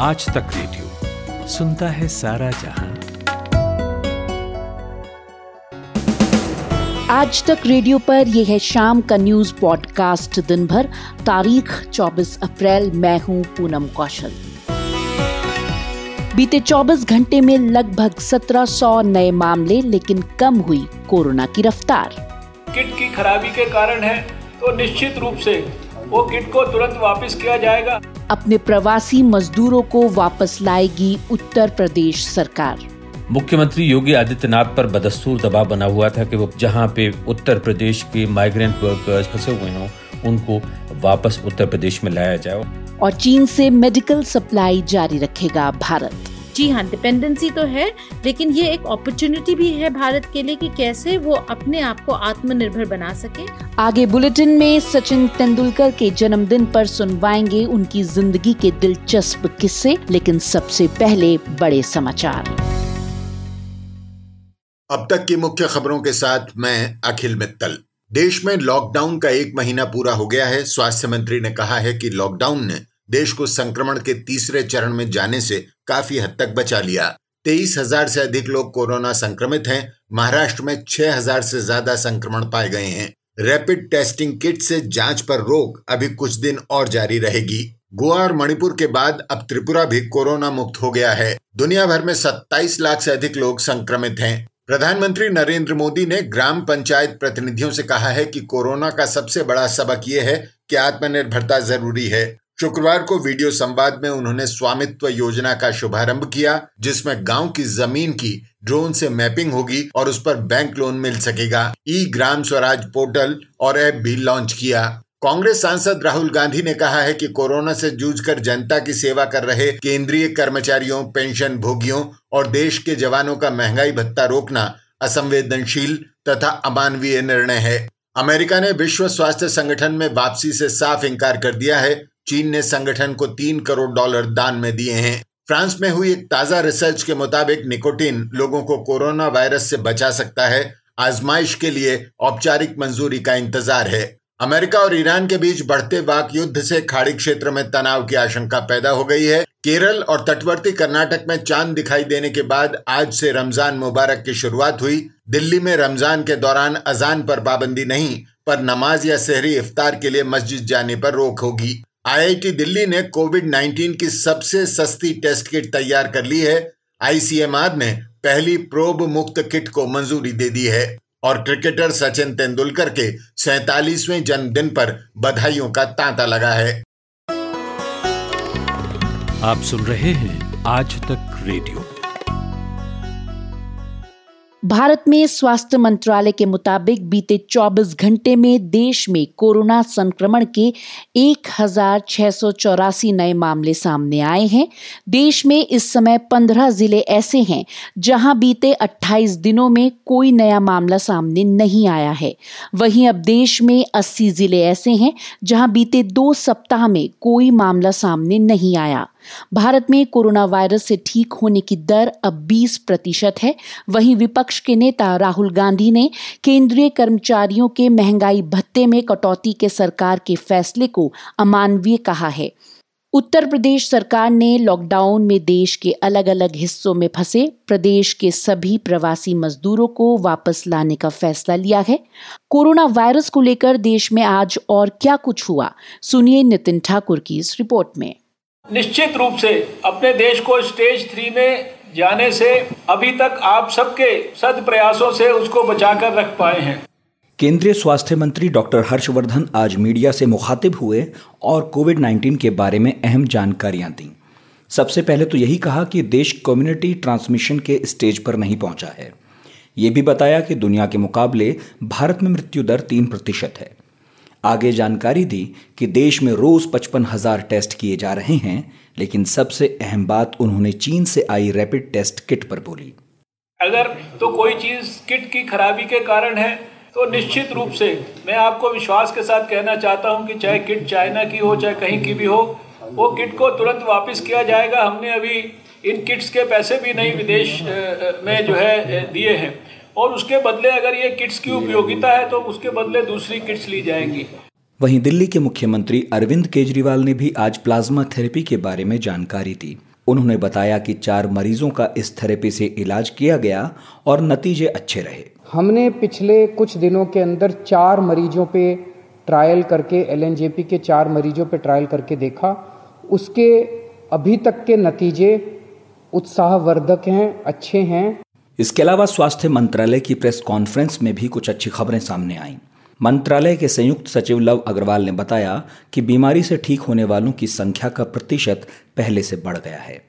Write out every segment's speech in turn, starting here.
आज तक रेडियो सुनता है सारा जहाँ। आज तक रेडियो पर यह है शाम का न्यूज़ पॉडकास्ट दिन भर तारीख 24 अप्रैल मैं हूँ पूनम कौशल। बीते 24 घंटे में लगभग 1700 नए मामले लेकिन कम हुई कोरोना की रफ्तार। किट की खराबी के कारण है तो निश्चित रूप से वो किट को तुरंत वापस किया जाएगा। अपने प्रवासी मजदूरों को वापस लाएगी उत्तर प्रदेश सरकार। मुख्यमंत्री योगी आदित्यनाथ पर बदस्तूर दबाव बना हुआ था कि वो जहाँ पे उत्तर प्रदेश के माइग्रेंट वर्कर्स फंसे हुए हों उनको वापस उत्तर प्रदेश में लाया जाए। और चीन से मेडिकल सप्लाई जारी रखेगा भारत। जी हाँ डिपेंडेंसी तो है लेकिन ये एक अपॉर्चुनिटी भी है भारत के लिए कि कैसे वो अपने आप को आत्मनिर्भर बना सके। आगे बुलेटिन में सचिन तेंदुलकर के जन्मदिन पर सुनवाएँगे उनकी ज़िंदगी के दिलचस्प किस्से लेकिन सबसे पहले बड़े समाचार। अब तक की मुख्य खबरों के साथ मैं अखिल मित्तल। देश में लॉकडाउन का एक महीना पूरा हो गया है। स्वास्थ्य मंत्री ने कहा है कि लॉकडाउन ने देश को संक्रमण के तीसरे चरण में जाने से काफ़ी हद तक बचा लिया। तेईस हज़ार से अधिक लोग कोरोना संक्रमित हैं। महाराष्ट्र में छह हज़ार से ज़्यादा संक्रमण पाए गए हैं। रैपिड टेस्टिंग किट से जाँच पर रोक अभी कुछ दिन और जारी रहेगी। गोवा और मणिपुर के बाद अब त्रिपुरा भी कोरोना मुक्त हो गया है। दुनिया भर में 27 लाख से अधिक लोग संक्रमित हैं। प्रधानमंत्री नरेंद्र मोदी ने ग्राम पंचायत प्रतिनिधियों से कहा है कि कोरोना का सबसे बड़ा सबक ये है कि आत्मनिर्भरता ज़रूरी है। शुक्रवार को वीडियो संवाद में उन्होंने स्वामित्व योजना का शुभारंभ किया, जिसमें गाँव की ज़मीन की ड्रोन से मैपिंग होगी और उस पर बैंक लोन मिल सकेगा। ई ग्राम स्वराज पोर्टल और ऐप भी लॉन्च किया। कांग्रेस सांसद राहुल गांधी ने कहा है कि कोरोना से जूझकर जनता की सेवा कर रहे केंद्रीय कर्मचारियों, पेंशन भोगियों और देश के जवानों का महँगाई भत्ता रोकना असंवेदनशील तथा अमानवीय निर्णय है। अमेरिका ने विश्व स्वास्थ्य संगठन में वापसी से साफ़ इंकार कर दिया है। चीन ने संगठन को तीन करोड़ डॉलर दान में दिए हैं। फ्रांस में हुई एक ताज़ा रिसर्च के मुताबिक निकोटिन लोगों को कोरोना वायरस से बचा सकता है। आजमाइश के लिए औपचारिक मंजूरी का इंतज़ार है। अमेरिका और ईरान के बीच बढ़ते वाक युद्ध से खाड़ी क्षेत्र में तनाव की आशंका पैदा हो गई है। केरल और तटवर्ती कर्नाटक में चाँद दिखाई देने के बाद आज से रमज़ान मुबारक की शुरुआत हुई। दिल्ली में रमज़ान के दौरान अजान पर पाबंदी नहीं, पर नमाज़ या शहरी इफ्तार के लिए मस्जिद जाने पर रोक होगी। आईआईटी दिल्ली ने कोविड 19 की सबसे सस्ती टेस्ट किट तैयार कर ली है। आईसीएमआर ने पहली प्रोब मुक्त किट को मंजूरी दे दी है और क्रिकेटर सचिन तेंदुलकर के सैतालीसवें जन्मदिन पर बधाइयों का तांता लगा है। आप सुन रहे हैं आज तक रेडियो। भारत में स्वास्थ्य मंत्रालय के मुताबिक बीते 24 घंटे में देश में कोरोना संक्रमण के एक हज़ार छः सौ चौरासी नए मामले सामने आए हैं। देश में इस समय 15 ज़िले ऐसे हैं, जहाँ बीते 28 दिनों में कोई नया मामला सामने नहीं आया है। वहीं अब देश में 80 ज़िले ऐसे हैं, जहाँ बीते दो सप्ताह में कोई मामला सामने नहीं आया। भारत में कोरोना वायरस से ठीक होने की दर अब 20 प्रतिशत है। वहीं विपक्ष के नेता राहुल गांधी ने केंद्रीय कर्मचारियों के महँगाई भत्ते में कटौती के सरकार के फैसले को अमानवीय कहा है। उत्तर प्रदेश सरकार ने लॉकडाउन में देश के अलग अलग हिस्सों में फंसे प्रदेश के सभी प्रवासी मजदूरों को वापस लाने का फैसला लिया है। कोरोना वायरस को लेकर देश में आज और क्या कुछ हुआ? सुनिए नितिन ठाकुर की इस रिपोर्ट में। निश्चित रूप से अपने देश को स्टेज थ्री में जाने से अभी तक आप सबके सद प्रयासों से उसको बचाकर रख पाए हैं। केंद्रीय स्वास्थ्य मंत्री डॉक्टर हर्षवर्धन आज मीडिया से मुखातिब हुए और कोविड 19 के बारे में अहम जानकारियाँ दी। सबसे पहले तो यही कहा कि देश कम्युनिटी ट्रांसमिशन के स्टेज पर नहीं पहुँचा है। ये भी बताया कि दुनिया के मुकाबले भारत में मृत्यु दर तीन प्रतिशत है। आगे जानकारी दी कि देश में रोज पचपन हज़ार टेस्ट किए जा रहे हैं, लेकिन सबसे अहम बात उन्होंने चीन से आई रैपिड टेस्ट किट पर बोली। अगर तो कोई चीज़ किट की खराबी के कारण है तो निश्चित रूप से मैं आपको विश्वास के साथ कहना चाहता हूँ कि चाहे किट चाइना की हो, चाहे कहीं की भी हो, वो किट को तुरंत वापस किया जाएगा। हमने अभी इन किट्स के पैसे भी नहीं विदेश में जो है दिए हैं। और उसके बदले अगर ये किट्स की उपयोगिता है तो उसके बदले दूसरी किट्स ली जाएँगी। वहीं दिल्ली के मुख्यमंत्री अरविंद केजरीवाल ने भी आज प्लाज्मा थेरेपी के बारे में जानकारी दी। उन्होंने बताया कि चार मरीजों का इस थेरेपी से इलाज किया गया और नतीजे अच्छे रहे। हमने पिछले कुछ दिनों के अंदर चार मरीजों पे ट्रायल करके एल के चार मरीजों पे ट्रायल करके देखा। उसके अभी तक के नतीजे उत्साहवर्धक हैं अच्छे हैं। इसके अलावा स्वास्थ्य मंत्रालय की प्रेस कॉन्फ्रेंस में भी कुछ अच्छी खबरें सामने आईं। मंत्रालय के संयुक्त सचिव लव अग्रवाल ने बताया कि बीमारी से ठीक होने वालों की संख्या का प्रतिशत पहले से बढ़ गया है।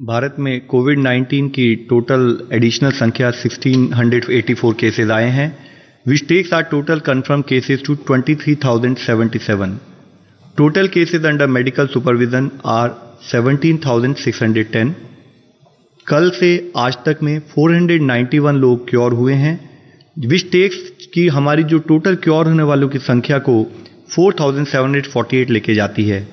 भारत में कोविड 19 की टोटल एडिशनल संख्या 1684 केसेस आए हैं। Which takes our total confirm cases to 23,077 total cases under medical supervision are 17,610 कल से आज तक में 491 लोग क्योर हुए हैं। विच टेक्स की हमारी जो टोटल क्योर होने वालों की संख्या को 4,748 लेके जाती है।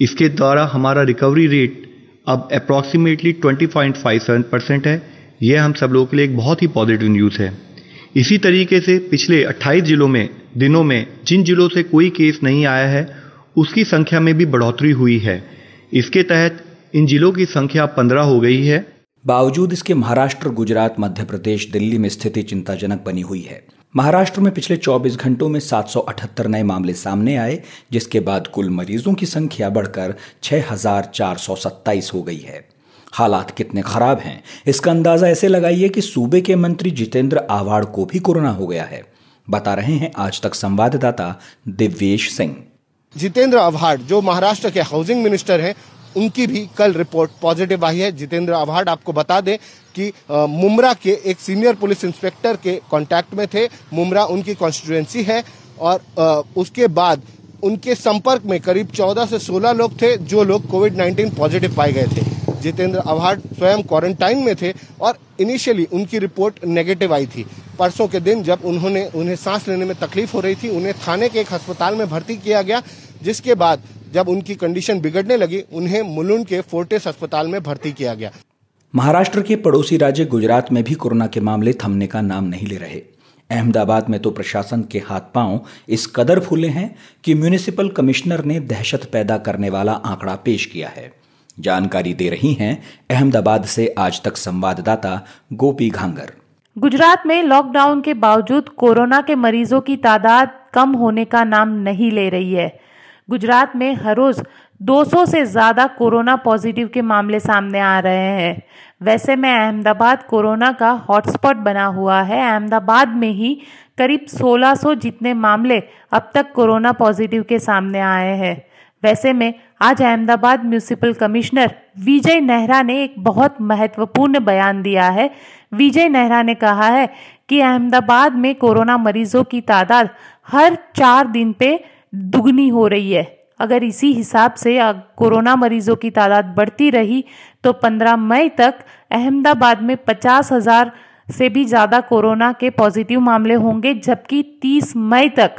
इसके द्वारा हमारा रिकवरी रेट अब अप्रॉक्सीमेटली 20.57 परसेंट है। यह हम सब लोगों के लिए एक बहुत ही पॉजिटिव न्यूज़ है। इसी तरीके से पिछले 28 जिलों में दिनों में जिन जिलों से कोई केस नहीं आया है उसकी संख्या में भी बढ़ोतरी हुई है। इसके तहत इन जिलों की संख्या 15 हो गई है। बावजूद इसके महाराष्ट्र गुजरात मध्य प्रदेश दिल्ली में स्थिति चिंताजनक बनी हुई है। महाराष्ट्र में पिछले 24 घंटों में 778 नए मामले सामने आए जिसके बाद कुल मरीजों की संख्या बढ़कर 6,427 हो गई है। हालात कितने खराब हैं इसका अंदाज़ा ऐसे लगाइए कि सूबे के मंत्री जितेंद्र आवाड़ को भी कोरोना हो गया है। बता रहे हैं आज तक संवाददाता दिव्येश सिंह। जितेंद्र आव्हाड जो महाराष्ट्र के हाउसिंग मिनिस्टर हैं उनकी भी कल रिपोर्ट पॉजिटिव आई है। जितेंद्र आव्हाड आपको बता दें कि मुमरा के एक सीनियर पुलिस इंस्पेक्टर के कांटेक्ट में थे। मुमरा उनकी कॉन्स्टिट्युएंसी है और उसके बाद उनके संपर्क में करीब 14 से 16 लोग थे, जो लोग कोविड 19 पॉजिटिव पाए गए थे। जितेंद्र आव्हाड स्वयं क्वारंटाइन में थे और इनिशियली उनकी रिपोर्ट नेगेटिव आई थी। परसों के दिन जब उन्होंने, उन्हें सांस लेने में तकलीफ़ हो रही थी, उन्हें थाने के एक अस्पताल में भर्ती किया गया, जिसके बाद जब उनकी कंडीशन बिगड़ने लगी उन्हें मुलुंड के फोर्टिस अस्पताल में भर्ती किया गया। महाराष्ट्र के पड़ोसी राज्य गुजरात में भी कोरोना के मामले थमने का नाम नहीं ले रहे। अहमदाबाद में तो प्रशासन के हाथ पाँव इस कदर फूले हैं कि म्यूनिसिपल कमिश्नर ने दहशत पैदा करने वाला आंकड़ा पेश किया है। जानकारी दे रही हैं अहमदाबाद से आज तक संवाददाता गोपी घांगर। गुजरात में लॉकडाउन के बावजूद कोरोना के मरीजों की तादाद कम होने का नाम नहीं ले रही है। गुजरात में हर रोज 200 से ज़्यादा कोरोना पॉजिटिव के मामले सामने आ रहे हैं। वैसे में अहमदाबाद कोरोना का हॉटस्पॉट बना हुआ है। अहमदाबाद में ही करीब 1600 जितने मामले अब तक कोरोना पॉजिटिव के सामने आए हैं। वैसे में आज अहमदाबाद म्यूनिसिपल कमिश्नर विजय नेहरा ने एक बहुत महत्वपूर्ण बयान दिया है। विजय नेहरा ने कहा है कि अहमदाबाद में कोरोना मरीजों की तादाद हर चार दिन पे दुगनी हो रही है। अगर इसी हिसाब से कोरोना मरीजों की तादाद बढ़ती रही तो 15 मई तक अहमदाबाद में पचास हज़ार से भी ज़्यादा कोरोना के पॉजिटिव मामले होंगे, जबकि 30 मई तक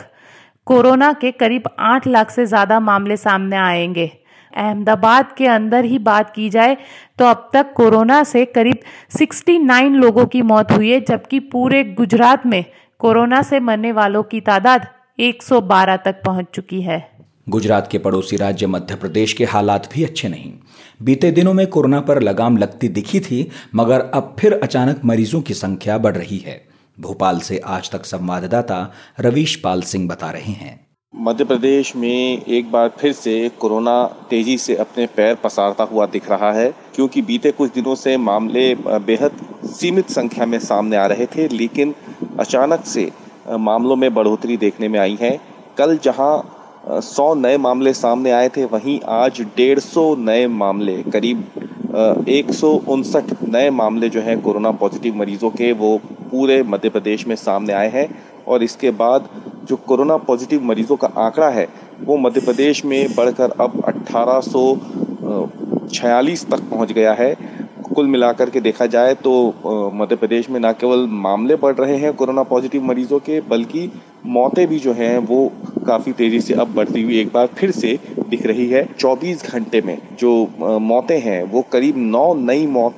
कोरोना के करीब 8 लाख से ज़्यादा मामले सामने आएँगे। अहमदाबाद के अंदर ही बात की जाए तो अब तक कोरोना से करीब 69 लोगों की मौत हुई है, जबकि पूरे गुजरात में कोरोना से मरने वालों की तादाद 112 तक पहुँच चुकी है। गुजरात के पड़ोसी राज्य मध्य प्रदेश के हालात भी अच्छे नहीं। बीते दिनों में कोरोना पर लगाम लगती दिखी थी मगर अब फिर अचानक मरीजों की संख्या बढ़ रही है। भोपाल से आज तक संवाददाता रवीश पाल सिंह बता रहे हैं। मध्य प्रदेश में एक बार फिर से कोरोना तेज़ी से अपने पैर पसारता हुआ दिख रहा है क्योंकि बीते कुछ दिनों से मामले बेहद सीमित संख्या में सामने आ रहे थे लेकिन अचानक से मामलों में बढ़ोतरी देखने में आई है। कल जहाँ सौ नए मामले सामने आए थे, वहीं आज डेढ़ सौ नए मामले, करीब एक सौ उनसठ नए मामले जो हैं कोरोना पॉजिटिव मरीजों के, वो पूरे मध्य प्रदेश में सामने आए हैं। और इसके बाद जो कोरोना पॉजिटिव मरीजों का आंकड़ा है, वो मध्य प्रदेश में बढ़कर अब अट्ठारह तक पहुँच गया है। कुल मिलाकर के देखा जाए तो मध्य प्रदेश में न केवल मामले बढ़ रहे हैं कोरोना पॉजिटिव मरीजों के, बल्कि मौतें भी जो हैं वो काफ़ी तेज़ी से अब बढ़ती हुई एक बार फिर से दिख रही है। 24 घंटे में जो मौतें हैं वो करीब नौ नई मौत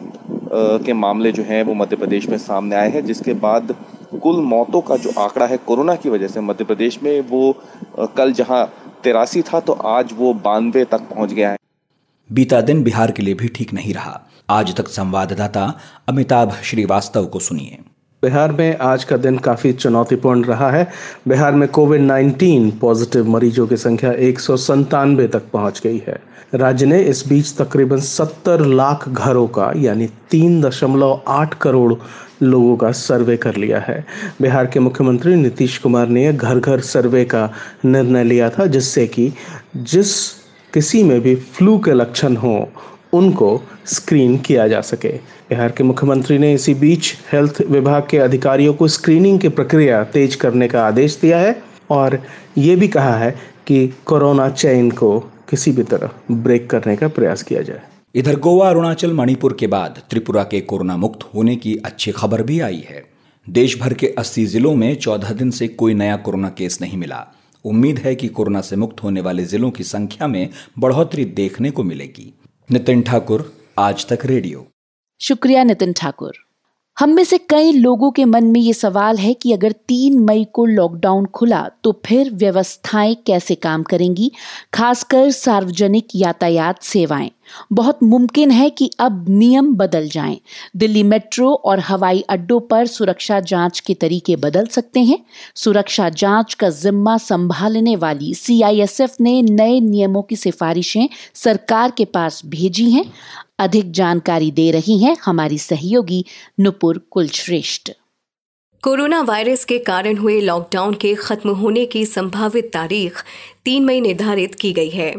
के मामले जो हैं वो मध्य प्रदेश में सामने आए हैं, जिसके बाद कुल मौतों का जो आंकड़ा है कोरोना की वजह से मध्य प्रदेश में वो कल जहाँ तिरासी था तो आज वो बानवे तक पहुँच गया है। बीता दिन बिहार के लिए भी ठीक नहीं रहा। आज तक संवाददाता अमिताभ श्रीवास्तव को सुनिए। बिहार में आज का दिन काफ़ी चुनौतीपूर्ण रहा है। बिहार में कोविड 19 पॉजिटिव मरीजों की संख्या एक तक पहुँच गई है। राज्य ने इस बीच तकरीबन 70 लाख घरों का, यानी 3.8 करोड़ लोगों का सर्वे कर लिया है। बिहार के मुख्यमंत्री नीतीश कुमार ने घर घर सर्वे का निर्णय लिया था, जिससे कि जिस किसी में भी फ्लू के लक्षण हो उनको स्क्रीन किया जा सके। बिहार के मुख्यमंत्री ने इसी बीच हेल्थ विभाग के अधिकारियों को स्क्रीनिंग की प्रक्रिया तेज करने का आदेश दिया है और ये भी कहा है कि कोरोना चेन को किसी भी तरह ब्रेक करने का प्रयास किया जाए। इधर गोवा, अरुणाचल, मणिपुर के बाद त्रिपुरा के कोरोना मुक्त होने की अच्छी खबर भी आई है। देश भर के 80 जिलों में 14 दिन से कोई नया कोरोना केस नहीं मिला। उम्मीद है कि कोरोना से मुक्त होने वाले जिलों की संख्या में बढ़ोतरी देखने को मिलेगी। नितिन ठाकुर, आज तक रेडियो। शुक्रिया नितिन ठाकुर। हम में से कई लोगों के मन में ये सवाल है कि अगर तीन मई को लॉकडाउन खुला तो फिर व्यवस्थाएँ कैसे काम करेंगी, खासकर सार्वजनिक यातायात सेवाएँ। बहुत मुमकिन है कि अब नियम बदल जाएँ। दिल्ली मेट्रो और हवाई अड्डों पर सुरक्षा जाँच के तरीके बदल सकते हैं। सुरक्षा जाँच का जिम्मा संभालने वाली सीआईएसएफ ने नए नियमों की सिफारिशें सरकार के पास भेजी हैं। अधिक जानकारी दे रही हैं हमारी सहयोगी नुपुर कुलश्रेष्ठ। कोरोना वायरस के कारण हुए लॉकडाउन के खत्म होने की संभावित तारीख तीन मई निर्धारित की गई है।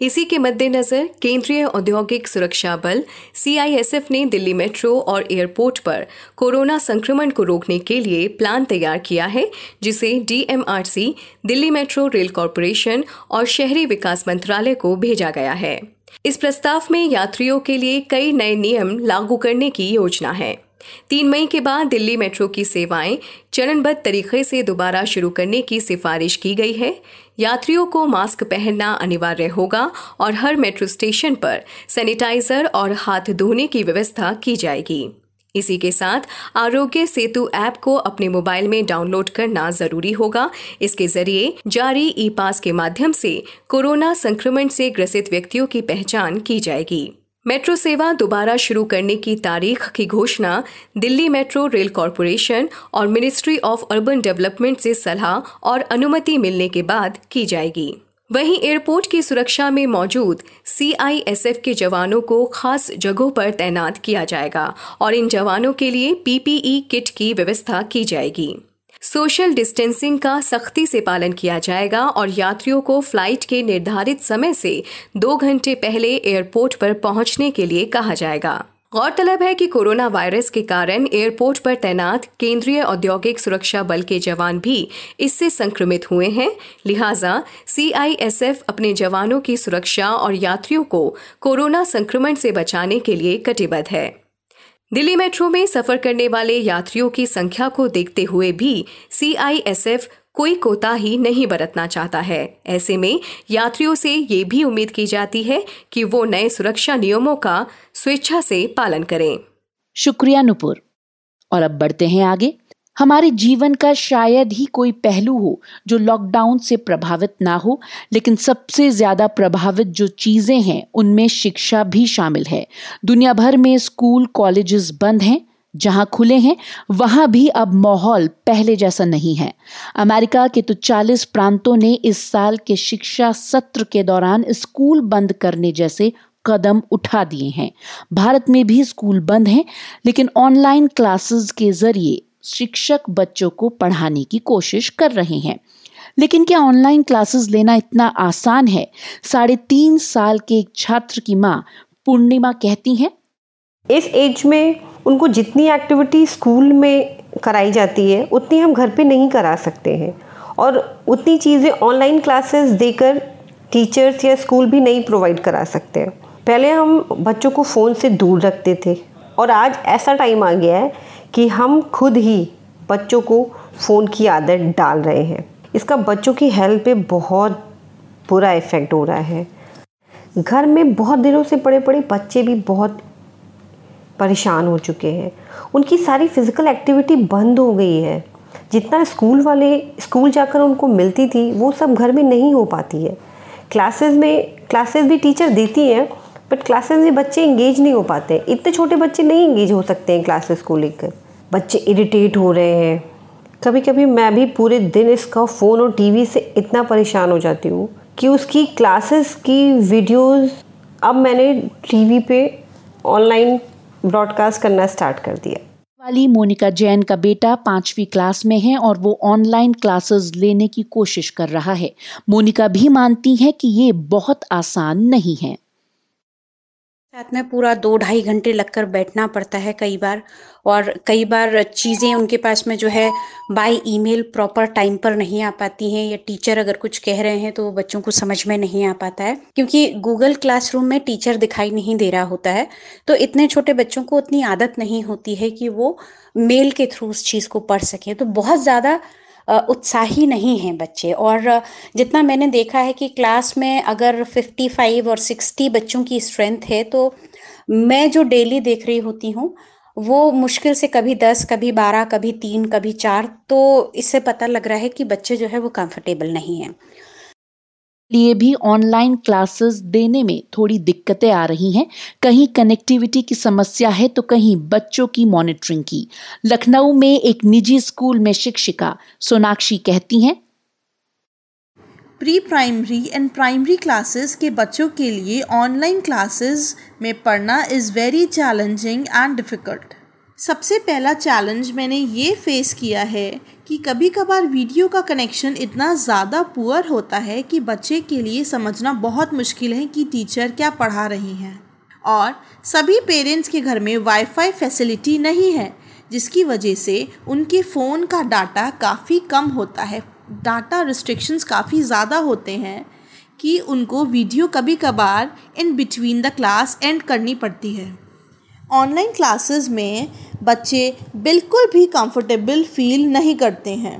इसी के मद्देनजर केंद्रीय औद्योगिक सुरक्षा बल सीआईएसएफ ने दिल्ली मेट्रो और एयरपोर्ट पर कोरोना संक्रमण को रोकने के लिए प्लान तैयार किया है, जिसे DMRC Delhi metro rail corporation और शहरी विकास मंत्रालय को भेजा गया है। इस प्रस्ताव में यात्रियों के लिए कई नए नियम लागू करने की योजना है। तीन मई के बाद दिल्ली मेट्रो की सेवाएँ चरणबद्ध तरीके से दोबारा शुरू करने की सिफारिश की गई है। यात्रियों को मास्क पहनना अनिवार्य होगा और हर मेट्रो स्टेशन पर सैनिटाइजर और हाथ धोने की व्यवस्था की जाएगी। इसी के साथ आरोग्य सेतु ऐप को अपने मोबाइल में डाउनलोड करना ज़रूरी होगा। इसके ज़रिए जारी ई पास के माध्यम से कोरोना संक्रमण से ग्रसित व्यक्तियों की पहचान की जाएगी। मेट्रो सेवा दोबारा शुरू करने की तारीख की घोषणा दिल्ली मेट्रो रेल कॉरपोरेशन और मिनिस्ट्री ऑफ़ अर्बन डेवलपमेंट से सलाह और अनुमति मिलने के बाद की जाएगी। वहीं एयरपोर्ट की सुरक्षा में मौजूद सीआईएसएफ के जवानों को खास जगहों पर तैनात किया जाएगा और इन जवानों के लिए पीपीई किट की व्यवस्था की जाएगी। सोशल डिस्टेंसिंग का सख्ती से पालन किया जाएगा और यात्रियों को फ़्लाइट के निर्धारित समय से दो घंटे पहले एयरपोर्ट पर पहुँचने के लिए कहा जाएगा। गौरतलब है कि कोरोना वायरस के कारण एयरपोर्ट पर तैनात केंद्रीय औद्योगिक सुरक्षा बल के जवान भी इससे संक्रमित हुए हैं। लिहाजा सीआईएसएफ अपने जवानों की सुरक्षा और यात्रियों को कोरोना संक्रमण से बचाने के लिए कटिबद्ध है। दिल्ली मेट्रो में सफ़र करने वाले यात्रियों की संख्या को देखते हुए भी सीआईएसएफ कोई कोताही नहीं बरतना चाहता है। ऐसे में यात्रियों से ये भी उम्मीद की जाती है कि वो नए सुरक्षा नियमों का स्वेच्छा से पालन करें। शुक्रिया नुपुर। और अब बढ़ते हैं आगे। हमारे जीवन का शायद ही कोई पहलू हो जो लॉकडाउन से प्रभावित ना हो, लेकिन सबसे ज़्यादा प्रभावित जो चीज़ें हैं, उनमें शिक्षा भी शामिल है। दुनिया भर में स्कूल, कॉलेजेस बंद हैं, जहाँ खुले हैं, वहाँ भी अब माहौल पहले जैसा नहीं है। अमेरिका के तो 40 प्रांतों ने इस साल के शिक्षा सत्र के दौरान स्कूल बंद करने जैसे कदम उठा दिए हैं। भारत में भी स्कूल बंद हैं, लेकिन ऑनलाइन क्लासेस के ज़रिए शिक्षक बच्चों को पढ़ाने की कोशिश कर रहे हैं। लेकिन क्या ऑनलाइन क्लासेस लेना इतना आसान है? साढ़े तीन साल के एक छात्र की माँ पूर्णिमा कहती हैं। इस एज में उनको जितनी एक्टिविटी स्कूल में कराई जाती है, उतनी हम घर पे नहीं करा सकते हैं। और उतनी चीज़ें ऑनलाइन क्लासेस देकर टीचर्स या स्कूल भी नहीं प्रोवाइड करा सकते हैं। पहले हम बच्चों को फ़ोन से दूर रखते थे। और आज ऐसा टाइम आ गया है कि हम खुद ही बच्चों को फ़ोन की आदत डाल रहे हैं। इसका बच्चों की हेल्थ पे बहुत बुरा इफ़ेक्ट हो रहा है। घर में बहुत दिनों से पड़े पड़े बच्चे भी बहुत परेशान हो चुके हैं। उनकी सारी फ़िज़िकल एक्टिविटी बंद हो गई है। जितना स्कूल वाले, स्कूल जाकर उनको मिलती थी, वो सब घर में नहीं हो पाती है। क्लासेस में, क्लासेस भी टीचर देती हैं बट क्लासेस में बच्चे इंगेज नहीं हो पाते। इतने छोटे बच्चे नहीं इंगेज हो सकते हैं क्लासेस को लेकर। बच्चे इरिटेट हो रहे हैं। कभी कभी मैं भी पूरे दिन इसका फ़ोन और टीवी से इतना परेशान हो जाती हूँ कि उसकी क्लासेस की वीडियोस अब मैंने टीवी पे ऑनलाइन ब्रॉडकास्ट करना स्टार्ट कर दिया। वाली मोनिका जैन का बेटा पांचवी क्लास में है और वो ऑनलाइन क्लासेस लेने की कोशिश कर रहा है। मोनिका भी मानती है कि ये बहुत आसान नहीं है। साथ में पूरा दो ढाई घंटे लगकर बैठना पड़ता है कई बार और कई बार चीज़ें उनके पास में जो है बाय ईमेल प्रॉपर टाइम पर नहीं आ पाती हैं या टीचर अगर कुछ कह रहे हैं तो वो बच्चों को समझ में नहीं आ पाता है क्योंकि गूगल क्लासरूम में टीचर दिखाई नहीं दे रहा होता है। तो इतने छोटे बच्चों को उतनी आदत नहीं होती है कि वो मेल के थ्रू उस चीज़ को पढ़ सकें। तो बहुत ज़्यादा उत्साही नहीं हैं बच्चे। और जितना मैंने देखा है कि क्लास में अगर 55 और 60 बच्चों की स्ट्रेंथ है तो मैं जो डेली देख रही होती हूँ, वो मुश्किल से कभी दस, कभी बारह, कभी तीन, कभी चार तो इससे पता लग रहा है कि बच्चे जो है वो कंफर्टेबल नहीं हैं। लिए भी ऑनलाइन क्लासेस देने में थोड़ी दिक्कतें आ रही हैं। कहीं कनेक्टिविटी की समस्या है तो कहीं बच्चों की मॉनिटरिंग की। लखनऊ में एक निजी स्कूल में शिक्षिका सोनाक्षी कहती हैं pre primary and primary classes के बच्चों के लिए ऑनलाइन क्लासेस में पढ़ना is very challenging and difficult सबसे पहला चैलेंज मैंने ये फेस किया है कि कभी कभार वीडियो का कनेक्शन इतना ज़्यादा पुअर होता है कि बच्चे के लिए समझना बहुत मुश्किल है कि टीचर क्या पढ़ा रही हैं। और सभी पेरेंट्स के घर में वाईफाई फैसिलिटी नहीं है, जिसकी वजह से उनके फ़ोन का डाटा काफ़ी कम होता है। डाटा रिस्ट्रिक्शंस काफ़ी ज़्यादा होते हैं कि उनको वीडियो कभी कभार in between the class and करनी पड़ती है। ऑनलाइन क्लासेस में बच्चे बिल्कुल भी कंफर्टेबल फील नहीं करते हैं।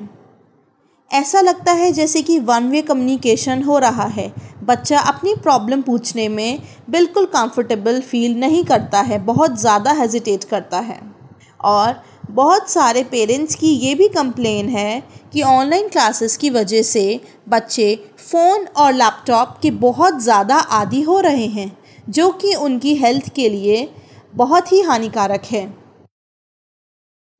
ऐसा लगता है जैसे कि वन वे कम्युनिकेशन हो रहा है। बच्चा अपनी प्रॉब्लम पूछने में बिल्कुल कंफर्टेबल फील नहीं करता है, बहुत ज़्यादा हेजिटेट करता है। और बहुत सारे पेरेंट्स की ये भी कंप्लेन है कि ऑनलाइन क्लासेस की वजह से बच्चे फ़ोन और लैपटॉप के बहुत ज़्यादा आदि हो रहे हैं, जो कि उनकी हेल्थ के लिए बहुत ही हानिकारक है।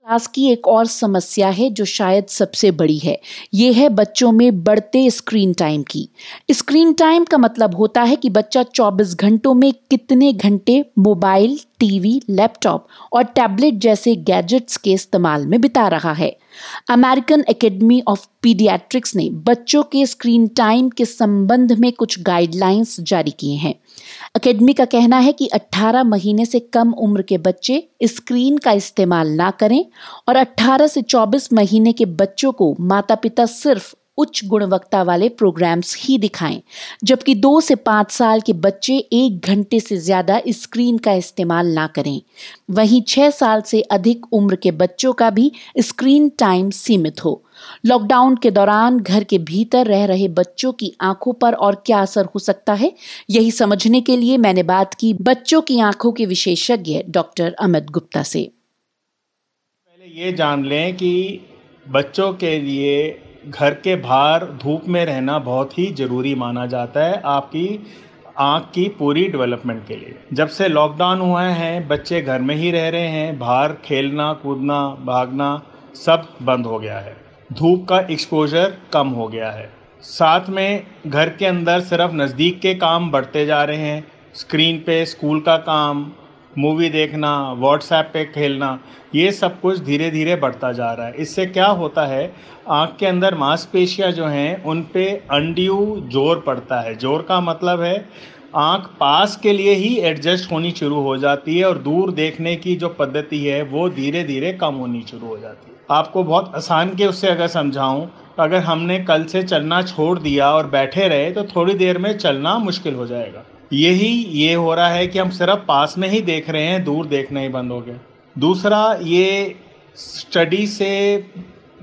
क्लास की एक और समस्या है जो शायद सबसे बड़ी है। ये है बच्चों में बढ़ते स्क्रीन टाइम की। स्क्रीन टाइम का मतलब होता है कि बच्चा 24 घंटों में कितने घंटे मोबाइल, टीवी, लैपटॉप और टैबलेट जैसे गैजेट्स के इस्तेमाल में बिता रहा है। अमेरिकन एकेडमी ऑफ़ पीडियाट्रिक्स ने बच्चों के स्क्रीन टाइम के संबंध में कुछ गाइडलाइंस जारी किए हैं। अकेडमी का कहना है कि 18 महीने से कम उम्र के बच्चे स्क्रीन का इस्तेमाल ना करें और 18 से 24 महीने के बच्चों को माता पिता सिर्फ़ उच्च गुणवत्ता वाले प्रोग्राम्स ही दिखाएँ, जबकि दो से पाँच साल के बच्चे एक घंटे से ज़्यादा स्क्रीन का इस्तेमाल ना करें। वहीं छः साल से अधिक उम्र के बच्चों का भी स्क्रीन टाइम सीमित हो। लॉकडाउन के दौरान घर के भीतर रह रहे बच्चों की आँखों पर और क्या असर हो सकता है? यही समझने के लिए मैंने बात की बच्चों की आँखों के विशेषज्ञ डॉक्टर अमित गुप्ता से। पहले ये जान लें कि बच्चों के लिए घर के बाहर धूप में रहना बहुत ही ज़रूरी माना जाता है आपकी आँख की पूरी डेवलपमेंट के लिए। जब से लॉकडाउन हुआ है, बच्चे घर में ही रह रहे हैं, बाहर खेलना, कूदना, भागना सब बंद हो गया है। धूप का एक्सपोजर कम हो गया है। साथ में घर के अंदर सिर्फ़ नज़दीक के काम बढ़ते जा रहे हैं। स्क्रीन पे स्कूल का काम, मूवी देखना व्हाट्सएप पे खेलना, ये सब कुछ धीरे धीरे बढ़ता जा रहा है। इससे क्या होता है, आँख के अंदर मांसपेशियाँ जो हैं, उन पे अनड्यू ज़ोर पड़ता है। ज़ोर का मतलब है, आँख पास के लिए ही एडजस्ट होनी शुरू हो जाती है और दूर देखने की जो पद्धति है, वो धीरे धीरे कम होनी शुरू हो जाती है। आपको बहुत आसान के उससे अगर समझाऊं, अगर हमने कल से चलना छोड़ दिया और बैठे रहे तो थोड़ी देर में चलना मुश्किल हो जाएगा। यही ये हो रहा है कि हम सिर्फ़ पास में ही देख रहे हैं, दूर देखना ही बंद हो गया। दूसरा, ये स्टडी से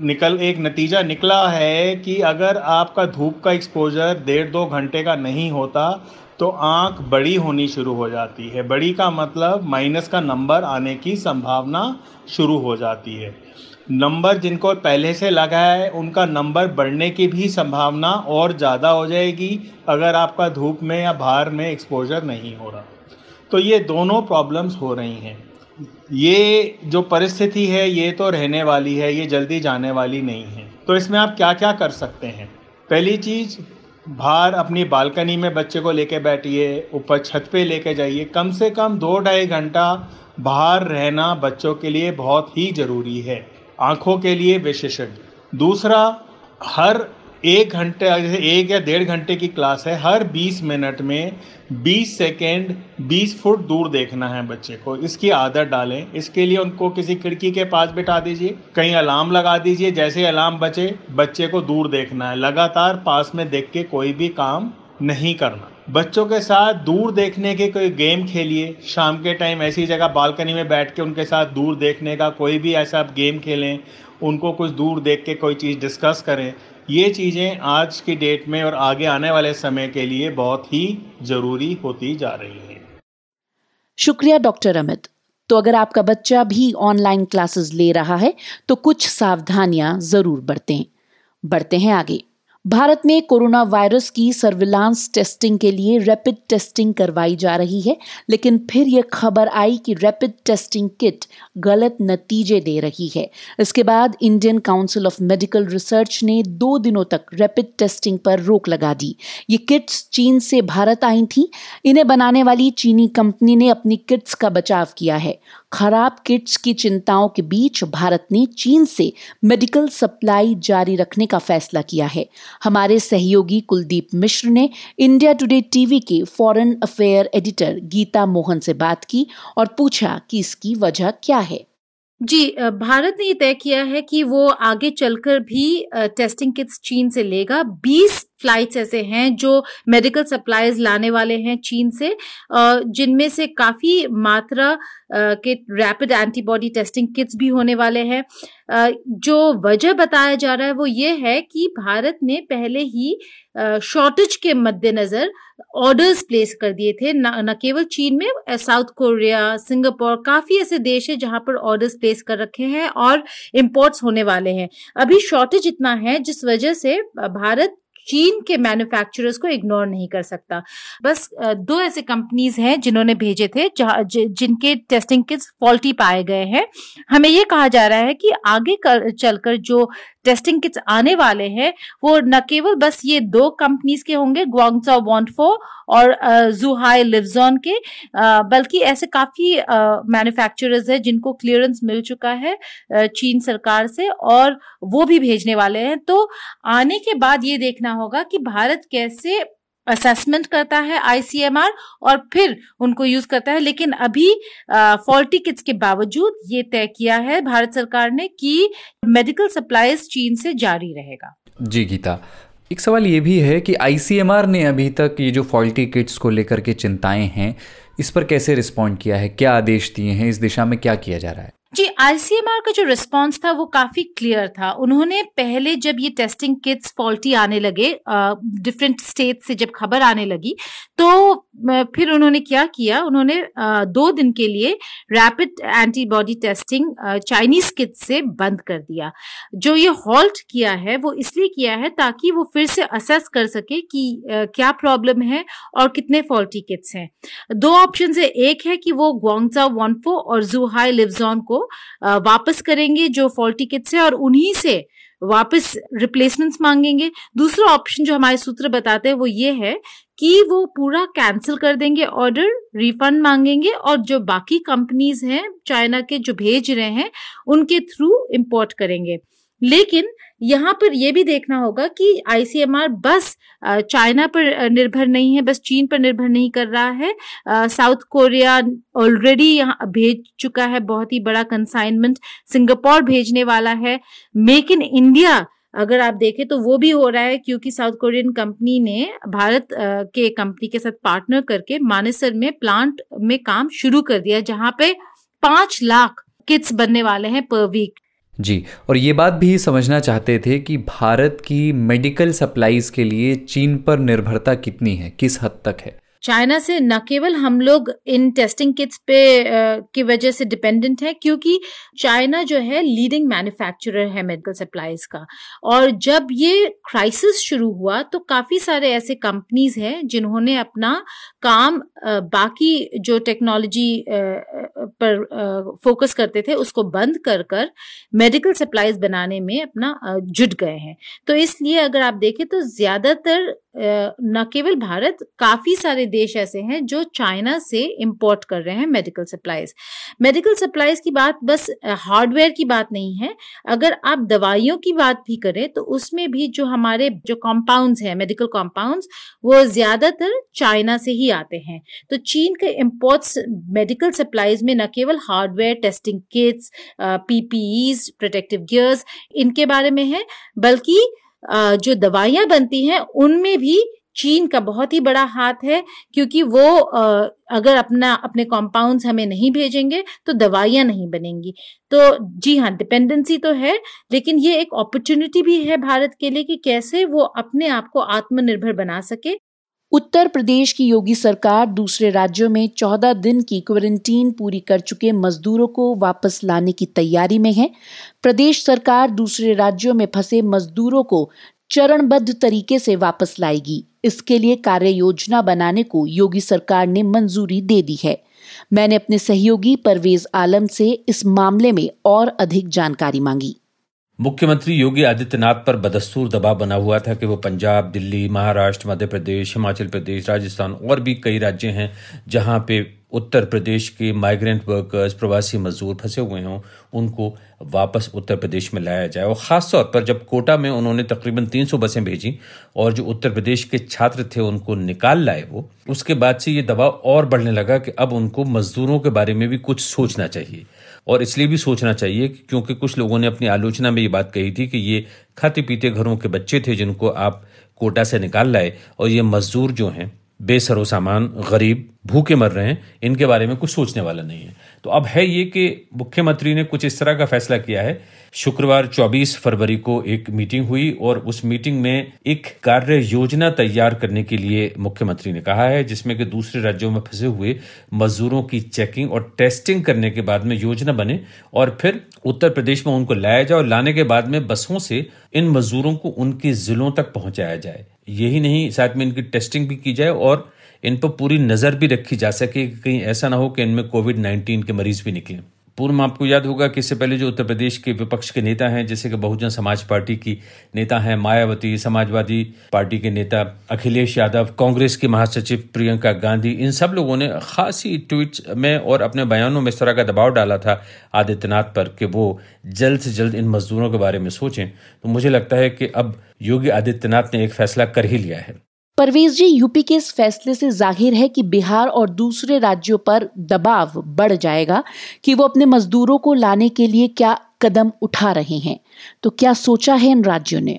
निकल, एक नतीजा निकला है कि अगर आपका धूप का एक्सपोजर डेढ़ दो घंटे का नहीं होता तो आँख बड़ी होनी शुरू हो जाती है। बड़ी का मतलब माइनस का नंबर आने की संभावना शुरू हो जाती है। नंबर जिनको पहले से लगा है, उनका नंबर बढ़ने की भी संभावना और ज़्यादा हो जाएगी अगर आपका धूप में या बाहर में एक्सपोजर नहीं हो रहा। तो ये दोनों प्रॉब्लम्स हो रही हैं। ये जो परिस्थिति है, ये तो रहने वाली है, ये जल्दी जाने वाली नहीं है। तो इसमें आप क्या क्या कर सकते हैं? पहली चीज़, बाहर अपनी बालकनी में बच्चे को लेके बैठिए, ऊपर छत पे लेके जाइए। कम से कम दो ढाई घंटा बाहर रहना बच्चों के लिए बहुत ही ज़रूरी है। आँखों के लिए विशेषज्ञ। दूसरा, हर एक घंटे, जैसे एक या डेढ़ घंटे की क्लास है, हर 20 मिनट में 20 सेकेंड 20 फुट दूर देखना है बच्चे को। इसकी आदत डालें। इसके लिए उनको किसी खिड़की के पास बिठा दीजिए, कहीं अलार्म लगा दीजिए, जैसे अलार्म बचे, बच्चे को दूर देखना है। लगातार पास में देख के कोई भी काम नहीं करना। बच्चों के साथ दूर देखने के कोई गेम खेलिए। शाम के टाइम ऐसी जगह बालकनी में बैठ के उनके साथ दूर देखने का कोई भी ऐसा गेम खेलें, उनको कुछ दूर देख के कोई चीज़ डिस्कस करें, ये चीज़ें आज की डेट में और आगे आने वाले समय के लिए बहुत ही ज़रूरी होती जा रही हैं। शुक्रिया डॉक्टर अमित तो अगर आपका बच्चा भी ऑनलाइन क्लासेस ले रहा है तो कुछ सावधानियाँ ज़रूर बरतें। बढ़ते हैं आगे। भारत में कोरोना वायरस की सर्विलांस टेस्टिंग के लिए रैपिड टेस्टिंग करवाई जा रही है, लेकिन फिर यह खबर आई कि रैपिड टेस्टिंग किट गलत नतीजे दे रही है। इसके बाद Indian council of medical research ने दो दिनों तक रैपिड टेस्टिंग पर रोक लगा दी। ये किट्स चीन से भारत आई थी। इन्हें बनाने वाली चीनी कंपनी ने अपनी किट्स का बचाव किया है। खराब किट्स की चिंताओं के बीच भारत ने चीन से मेडिकल सप्लाई जारी रखने का फैसला किया है। हमारे सहयोगी कुलदीप मिश्र ने इंडिया टुडे टीवी के foreign affair editor Geeta Mohan से बात की और पूछा कि इसकी वजह क्या है। जी भारत ने ये तय किया है कि वो आगे चलकर भी टेस्टिंग किट्स चीन से लेगा। 20 फ्लाइट्स ऐसे हैं जो मेडिकल सप्लाईज लाने वाले हैं चीन से जिनमें से काफ़ी मात्रा के रैपिड एंटीबॉडी टेस्टिंग किट्स भी होने वाले हैं। जो वजह बताया जा रहा है वो ये है कि भारत ने पहले ही शॉर्टेज के मद्देनजर ऑर्डर्स प्लेस कर दिए थे। न, केवल चीन में साउथ कोरिया सिंगापुर काफ़ी ऐसे देश है जहाँ पर ऑर्डर्स प्लेस कर रखे हैं और इम्पोर्ट्स होने वाले हैं। अभी शॉर्टेज इतना है जिस वजह से भारत चीन के मैन्युफैक्चरर्स को इग्नोर नहीं कर सकता। बस दो ऐसे कंपनीज़ हैं जिन्होंने भेजे थे जिनके टेस्टिंग किट्स फॉल्टी पाए गए हैं। हमें ये कहा जा रहा है कि आगे कर, चलकर जो टेस्टिंग किट्स आने वाले हैं, वो न केवल बस ये दो कंपनीज़ के होंगे ग्वांगचा वॉन्टफो और जुहाई लिवजोन के बल्कि ऐसे काफ़ी मैन्युफैक्चरर्स है जिनको क्लियरेंस मिल चुका है चीन सरकार से और वो भी भेजने वाले हैं। तो आने के बाद ये देखना होगा कि भारत कैसे असेसमेंट करता है आईसीएमआर और फिर उनको यूज़ करता है। लेकिन अभी फॉल्टी किट्स के बावजूद ये तय किया है भारत सरकार ने कि मेडिकल सप्लाईज चीन से जारी रहेगा। जी, गीता। एक सवाल ये भी है कि आईसीएमआर ने अभी तक ये जो फॉल्टी किट्स को लेकर के चिंताएँ हैं, इस पर कैसे रिस्पॉन्ड किया है? क्या आदेश दिए हैं? इस दिशा में क्या किया जा रहा है? जी आईसीएमआर का जो रिस्पांस था वो काफ़ी क्लियर था। उन्होंने पहले जब ये टेस्टिंग किट्स फॉल्टी आने लगे डिफरेंट स्टेट से जब खबर आने लगी तो फिर उन्होंने क्या किया? उन्होंने आ, दो दिन के लिए rapid antibody testing Chinese kits से बंद कर दिया। जो ये हॉल्ट किया है वो इसलिए किया है ताकि वो फिर से असेस कर सके कि आ, क्या प्रॉब्लम है और कितने फॉल्टी किट्स हैं। दो ऑप्शन है। एक है कि वो ग्वांगजा वॉन्फो और जूहाई लिवजॉन को वापस करेंगे जो फॉल्टी किट्स है और उन्हीं से वापस रिप्लेसमेंट्स मांगेंगे। दूसरा ऑप्शन जो हमारे सूत्र बताते हैं वो ये है कि वो पूरा कैंसिल कर देंगे ऑर्डर रिफंड मांगेंगे और जो बाकी कंपनीज़ हैं, चाइना के जो भेज रहे हैं, उनके थ्रू इंपोर्ट करेंगे। लेकिन यहाँ पर यह भी देखना होगा कि आईसीएमआर बस चाइना पर निर्भर नहीं है, बस चीन पर निर्भर नहीं कर रहा है। साउथ कोरिया ऑलरेडी यहाँ भेज चुका है, बहुत ही बड़ा कंसाइनमेंट सिंगापुर भेजने वाला है। मेक इन इंडिया अगर आप देखें तो वो भी हो रहा है क्योंकि साउथ कोरियन कंपनी ने भारत के कंपनी के साथ पार्टनर करके मानेसर में प्लांट में काम शुरू कर दिया, जहाँ पे पाँच लाख किट्स बनने वाले हैं पर वीक जी, और ये बात भी समझना चाहते थे कि भारत की मेडिकल सप्लाईज के लिए चीन पर निर्भरता कितनी है, किस हद तक है? चाइना से न केवल हम लोग इन टेस्टिंग किट्स पे की वजह से डिपेंडेंट है, क्योंकि चाइना जो है लीडिंग मैन्युफैक्चरर है मेडिकल सप्लाईज का। और जब ये क्राइसिस शुरू हुआ तो काफ़ी सारे ऐसे कंपनीज़ हैं जिन्होंने अपना काम बाकी जो टेक्नोलॉजी पर फोकस करते थे, उसको बंद कर कर मेडिकल सप्लाईज बनाने में अपना जुट गए हैं। तो इसलिए अगर आप देखें तो ज़्यादातर न केवल भारत, काफ़ी सारे देश ऐसे हैं जो चाइना से इंपोर्ट कर रहे हैं मेडिकल सप्लाईज मेडिकल सप्लाईज की बात बस हार्डवेयर की बात नहीं है। अगर आप दवाइयों की बात भी करें तो उसमें भी जो हमारे जो कंपाउंड्स हैं मेडिकल कंपाउंड्स वो ज़्यादातर चाइना से ही आते हैं। तो चीन के इम्पोर्ट्स मेडिकल सप्लाईज में न केवल hardware testing kits PPEs protective gears इनके बारे में है, बल्कि जो दवाइयाँ बनती हैं, उनमें भी चीन का बहुत ही बड़ा हाथ है, क्योंकि वो अगर अपना, अपने कॉम्पाउंड्स हमें नहीं भेजेंगे तो दवाइयाँ नहीं बनेंगी। तो जी हाँ डिपेंडेंसी तो है, लेकिन ये एक अपॉर्चुनिटी भी है भारत के लिए कि कैसे वो अपने आप को आत्मनिर्भर बना सके। उत्तर प्रदेश की योगी सरकार दूसरे राज्यों में चौदह दिन की क्वारंटीन पूरी कर चुके मजदूरों को वापस लाने की तैयारी में है। प्रदेश सरकार दूसरे राज्यों में फंसे मजदूरों को चरणबद्ध तरीके से वापस लाएगी। इसके लिए कार्य योजना बनाने को योगी सरकार ने मंजूरी दे दी है। मैंने अपने सहयोगी परवेज आलम से इस मामले में और अधिक जानकारी मांगी। मुख्यमंत्री योगी आदित्यनाथ पर बदस्तूर दबाव बना हुआ था कि वो पंजाब, दिल्ली, महाराष्ट्र, मध्य प्रदेश, हिमाचल प्रदेश, राजस्थान और भी कई राज्य हैं जहाँ पे उत्तर प्रदेश के माइग्रेंट वर्कर्स प्रवासी मजदूर फंसे हुए हों, उनको वापस उत्तर प्रदेश में लाया जाए। और ख़ास तौर पर जब कोटा में उन्होंने तकरीबन 300 बसें भेजी और जो उत्तर प्रदेश के छात्र थे उनको निकाल लाए वो, उसके बाद से ये दबाव और बढ़ने लगा कि अब उनको मजदूरों के बारे में भी कुछ सोचना चाहिए। और इसलिए भी सोचना चाहिए क्योंकि कुछ लोगों ने अपनी आलोचना में ये बात कही थी कि ये खाते पीते घरों के बच्चे थे जिनको आप कोटा से निकाल लाए और ये मजदूर जो हैं, बेसरो सामान, गरीब भूखे मर रहे हैं, इनके बारे में कुछ सोचने वाला नहीं है। तो अब है ये कि मुख्यमंत्री ने कुछ इस तरह का फैसला किया है। शुक्रवार 24 फरवरी को एक मीटिंग हुई और उस मीटिंग में एक कार्य योजना तैयार करने के लिए मुख्यमंत्री ने कहा है, जिसमें कि दूसरे राज्यों में फंसे हुए मजदूरों की चेकिंग और टेस्टिंग करने के बाद में योजना बने और फिर उत्तर प्रदेश में उनको लाया जाए और लाने के बाद में बसों से इन मजदूरों को उनके जिलों तक पहुँचाया जाए। यही नहीं, साथ में इनकी टेस्टिंग भी की जाए और इन पर पूरी नज़र भी रखी जा सके कि कहीं ऐसा ना हो कि इनमें कोविड नाइन्टीन के मरीज़ भी निकले। पूर्व में आपको याद होगा कि इससे पहले जो उत्तर प्रदेश के विपक्ष के नेता हैं, जैसे कि बहुजन समाज पार्टी की नेता हैं मायावती, समाजवादी पार्टी के नेता अखिलेश यादव, कांग्रेस की महासचिव प्रियंका गांधी, इन सब लोगों ने खासी ट्वीट्स में और अपने बयानों में इस तरह का दबाव डाला था आदित्यनाथ पर कि वो जल्द से जल्द इन मजदूरों के बारे में सोचें। तो मुझे लगता है कि अब योगी आदित्यनाथ ने एक फैसला कर ही लिया है। परवेज जी, यूपी के इस फैसले से ज़ाहिर है कि बिहार और दूसरे राज्यों पर दबाव बढ़ जाएगा कि वो अपने मजदूरों को लाने के लिए क्या कदम उठा रहे हैं। तो क्या सोचा है इन राज्यों ने?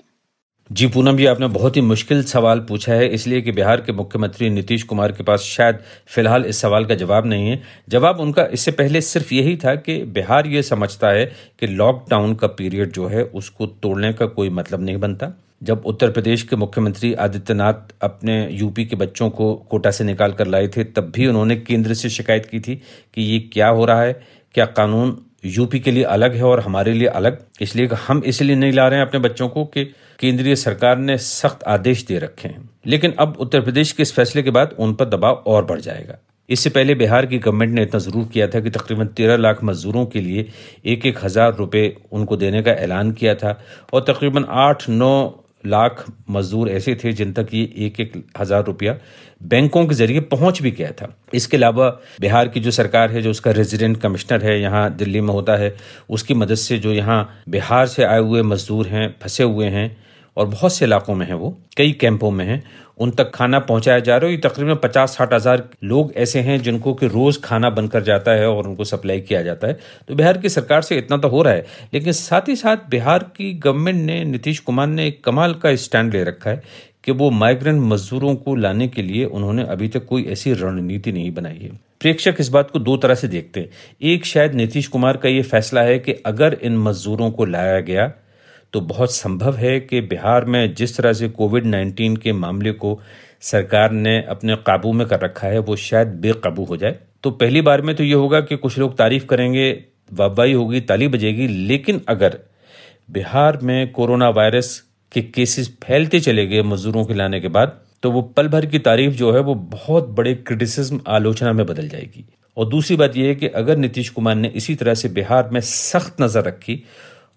जी, पूनम जी, आपने बहुत ही मुश्किल सवाल पूछा है, इसलिए कि बिहार के मुख्यमंत्री नीतीश कुमार के पास शायद फ़िलहाल इस सवाल का जवाब नहीं है। जवाब उनका इससे पहले सिर्फ़ यही था कि बिहार ये समझता है कि लॉकडाउन का पीरियड जो है, उसको तोड़ने का कोई मतलब नहीं बनता। जब उत्तर प्रदेश के मुख्यमंत्री आदित्यनाथ अपने यूपी के बच्चों को कोटा से निकाल कर लाए थे, तब भी उन्होंने केंद्र से शिकायत की थी कि ये क्या हो रहा है, क्या कानून यूपी के लिए अलग है और हमारे लिए अलग। इसलिए हम इसलिए नहीं ला रहे हैं अपने बच्चों को कि केंद्रीय सरकार ने सख्त आदेश दे रखे हैं। लेकिन अब उत्तर प्रदेश के इस फैसले के बाद उन पर दबाव और बढ़ जाएगा। इससे पहले बिहार की गवर्नमेंट ने इतना ज़रूर किया था कि तकरीबन तेरह लाख मजदूरों के लिए एक एक हज़ार रुपए उनको देने का ऐलान किया था और तकरीबन आठ नौ लाख मजदूर ऐसे थे जिन तक ये एक एक हज़ार रुपया बैंकों के ज़रिए पहुँच भी गया था। इसके अलावा बिहार की जो सरकार है, जो उसका रेजिडेंट कमिश्नर है, यहाँ दिल्ली में होता है, उसकी मदद से जो यहाँ बिहार से आए हुए मजदूर हैं, फंसे हुए हैं और बहुत से इलाकों में है वो, कई कैंपों में है, उन तक खाना पहुँचाया जा रहा है तकरीबन पचास साठ हज़ार लोग ऐसे हैं जिनको कि रोज खाना बनकर जाता है और उनको सप्लाई किया जाता है। तो बिहार की सरकार से इतना तो हो रहा है, लेकिन साथ ही साथ बिहार की गवर्नमेंट ने, नीतीश कुमार ने एक कमाल का स्टैंड ले रखा है कि वो माइग्रेंट मजदूरों को लाने के लिए उन्होंने अभी तक कोई ऐसी रणनीति नहीं बनाई है। प्रेक्षक इस बात को दो तरह से देखते हैं। एक, शायद नीतीश कुमार का ये फैसला है कि अगर इन मजदूरों को लाया गया तो बहुत संभव है कि बिहार में जिस तरह से कोविड नाइन्टीन के मामले को सरकार ने अपने काबू में कर रखा है, वो शायद बेकाबू हो जाए। तो पहली बार में तो ये होगा कि कुछ लोग तारीफ़ करेंगे, वाहवाही होगी, ताली बजेगी, लेकिन अगर बिहार में कोरोना वायरस के केसेस फैलते चले गए मजदूरों के लाने के बाद तो वो पल भर की तारीफ़ जो है, वो बहुत बड़े क्रिटिसिज्म आलोचना में बदल जाएगी। और दूसरी बात यह है कि अगर नीतीश कुमार ने इसी तरह से बिहार में सख्त नज़र रखी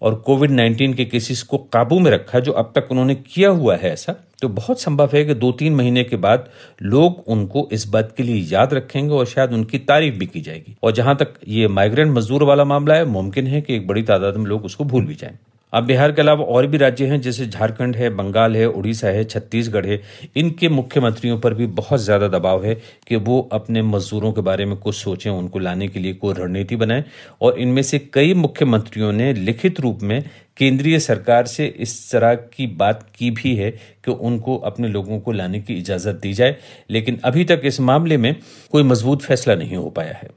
और कोविड 19 के केसेस को काबू में रखा जो अब तक उन्होंने किया हुआ है ऐसा तो बहुत संभव है कि दो तीन महीने के बाद लोग उनको इस बात के लिए याद रखेंगे और शायद उनकी तारीफ़ भी की जाएगी। और जहाँ तक ये माइग्रेंट मजदूर वाला मामला है, मुमकिन है कि एक बड़ी तादाद में लोग उसको भूल भी जाएँ। अब बिहार के अलावा और भी राज्य हैं, जैसे झारखंड है, बंगाल है, उड़ीसा है, छत्तीसगढ़ है, इनके मुख्यमंत्रियों पर भी बहुत ज़्यादा दबाव है कि वो अपने मजदूरों के बारे में कुछ सोचें, उनको लाने के लिए कोई रणनीति बनाएँ। और इनमें से कई मुख्यमंत्रियों ने लिखित रूप में केंद्रीय सरकार से इस तरह की बात की भी है कि उनको अपने लोगों को लाने की इजाज़त दी जाए। लेकिन अभी तक इस मामले में कोई मज़बूत फैसला नहीं हो पाया है।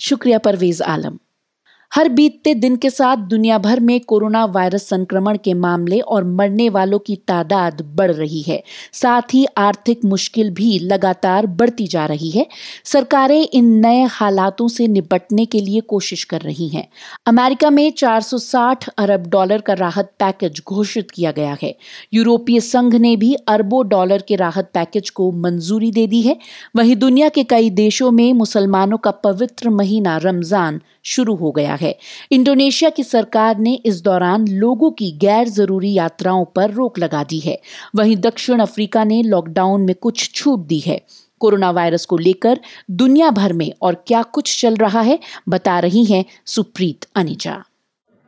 शुक्रिया, परवेज आलम। हर बीतते दिन के साथ दुनिया भर में कोरोना वायरस संक्रमण के मामले और मरने वालों की तादाद बढ़ रही है। साथ ही आर्थिक मुश्किल भी लगातार बढ़ती जा रही है। सरकारें इन नए हालातों से निपटने के लिए कोशिश कर रही हैं। अमेरिका में 460 अरब डॉलर का राहत पैकेज घोषित किया गया है। यूरोपीय संघ ने भी अरबों डॉलर के राहत पैकेज को मंजूरी दे दी है। वहीं दुनिया के कई देशों में मुसलमानों का पवित्र महीना रमज़ान शुरू हो गया है। इंडोनेशिया की सरकार ने इस दौरान लोगों की गैर ज़रूरी यात्राओं पर रोक लगा दी है। वहीं दक्षिण अफ्रीका ने लॉकडाउन में कुछ छूट दी है। कोरोना वायरस को लेकर दुनिया भर में और क्या कुछ चल रहा है, बता रही हैं सुप्रीत अनिजा।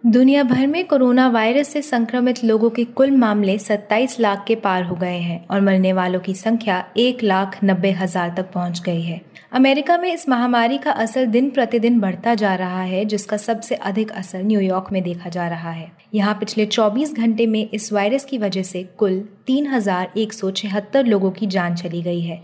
दुनिया भर में कोरोना वायरस से संक्रमित लोगों के कुल मामले 27 लाख के पार हो गए हैं और मरने वालों की संख्या एक लाख नब्बे हज़ार तक पहुँच गई है। अमेरिका में इस महामारी का असर दिन प्रतिदिन बढ़ता जा रहा है, जिसका सबसे अधिक असर न्यूयॉर्क में देखा जा रहा है। यहाँ पिछले 24 घंटे में इस वायरस की वजह से कुल तीन हज़ार एक सौ छिहत्तर लोगों की जान चली गई है।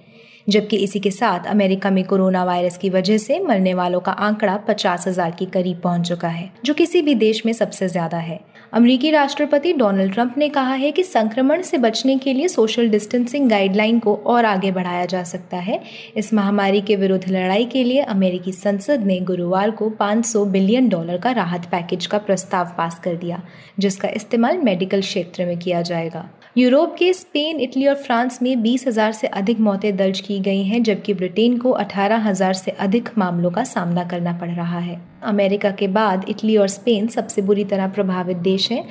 जबकि इसी के साथ अमेरिका में कोरोना वायरस की वजह से मरने वालों का आंकड़ा पचास हज़ार के करीब पहुँच चुका है, जो किसी भी देश में सबसे ज़्यादा है। अमरीकी राष्ट्रपति डोनाल्ड ट्रंप ने कहा है कि संक्रमण से बचने के लिए सोशल डिस्टेंसिंग गाइडलाइन को और आगे बढ़ाया जा सकता है। इस महामारी के विरुद्ध लड़ाई के लिए अमेरिकी संसद ने गुरुवार को 500 बिलियन डॉलर का राहत पैकेज का प्रस्ताव पास कर दिया, जिसका इस्तेमाल मेडिकल क्षेत्र में किया जाएगा। यूरोप के स्पेन, इटली और फ्रांस में बीस हज़ार से अधिक मौतें दर्ज की गई हैं, जबकि ब्रिटेन को अठारह हज़ार से अधिक मामलों का सामना करना पड़ रहा है। अमेरिका के बाद इटली और स्पेन सबसे बुरी तरह प्रभावित देश हैं।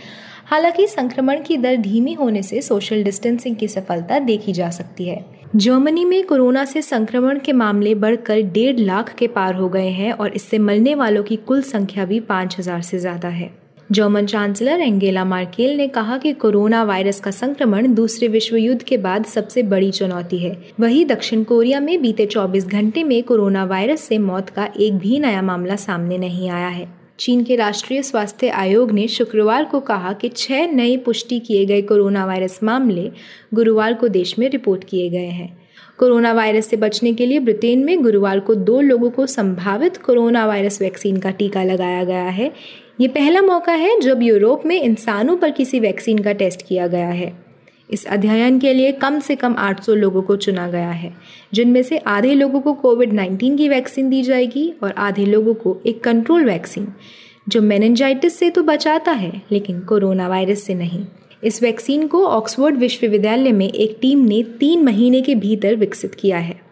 हालाँकि संक्रमण की दर धीमी होने से सोशल डिस्टेंसिंग की सफलता देखी जा सकती है। जर्मनी में कोरोना से संक्रमण के मामले बढ़कर डेढ़ लाख के पार हो गए हैं और इससे मरने वालों की कुल संख्या भी पाँच हज़ार से ज़्यादा है। जर्मन चांसलर एंगेला मार्केल ने कहा कि कोरोना वायरस का संक्रमण दूसरे विश्व युद्ध के बाद सबसे बड़ी चुनौती है। वहीं दक्षिण कोरिया में बीते 24 घंटे में कोरोना वायरस से मौत का एक भी नया मामला सामने नहीं आया है। चीन के राष्ट्रीय स्वास्थ्य आयोग ने शुक्रवार को कहा कि छह नए पुष्टि किए गए कोरोना वायरस मामले गुरुवार को देश में रिपोर्ट किए गए हैं। कोरोना वायरस से बचने के लिए ब्रिटेन में गुरुवार को दो लोगों को संभावित कोरोना वायरस वैक्सीन का टीका लगाया गया है। ये पहला मौका है जब यूरोप में इंसानों पर किसी वैक्सीन का टेस्ट किया गया है। इस अध्ययन के लिए कम से कम 800 लोगों को चुना गया है, जिनमें से आधे लोगों को कोविड 19 की वैक्सीन दी जाएगी और आधे लोगों को एक कंट्रोल वैक्सीन, जो मेनेंजाइटिस से तो बचाता है, लेकिन कोरोना वायरस से नहीं। इस वैक्सीन को ऑक्सफोर्ड विश्वविद्यालय में एक टीम ने तीन महीने के भीतर विकसित किया है।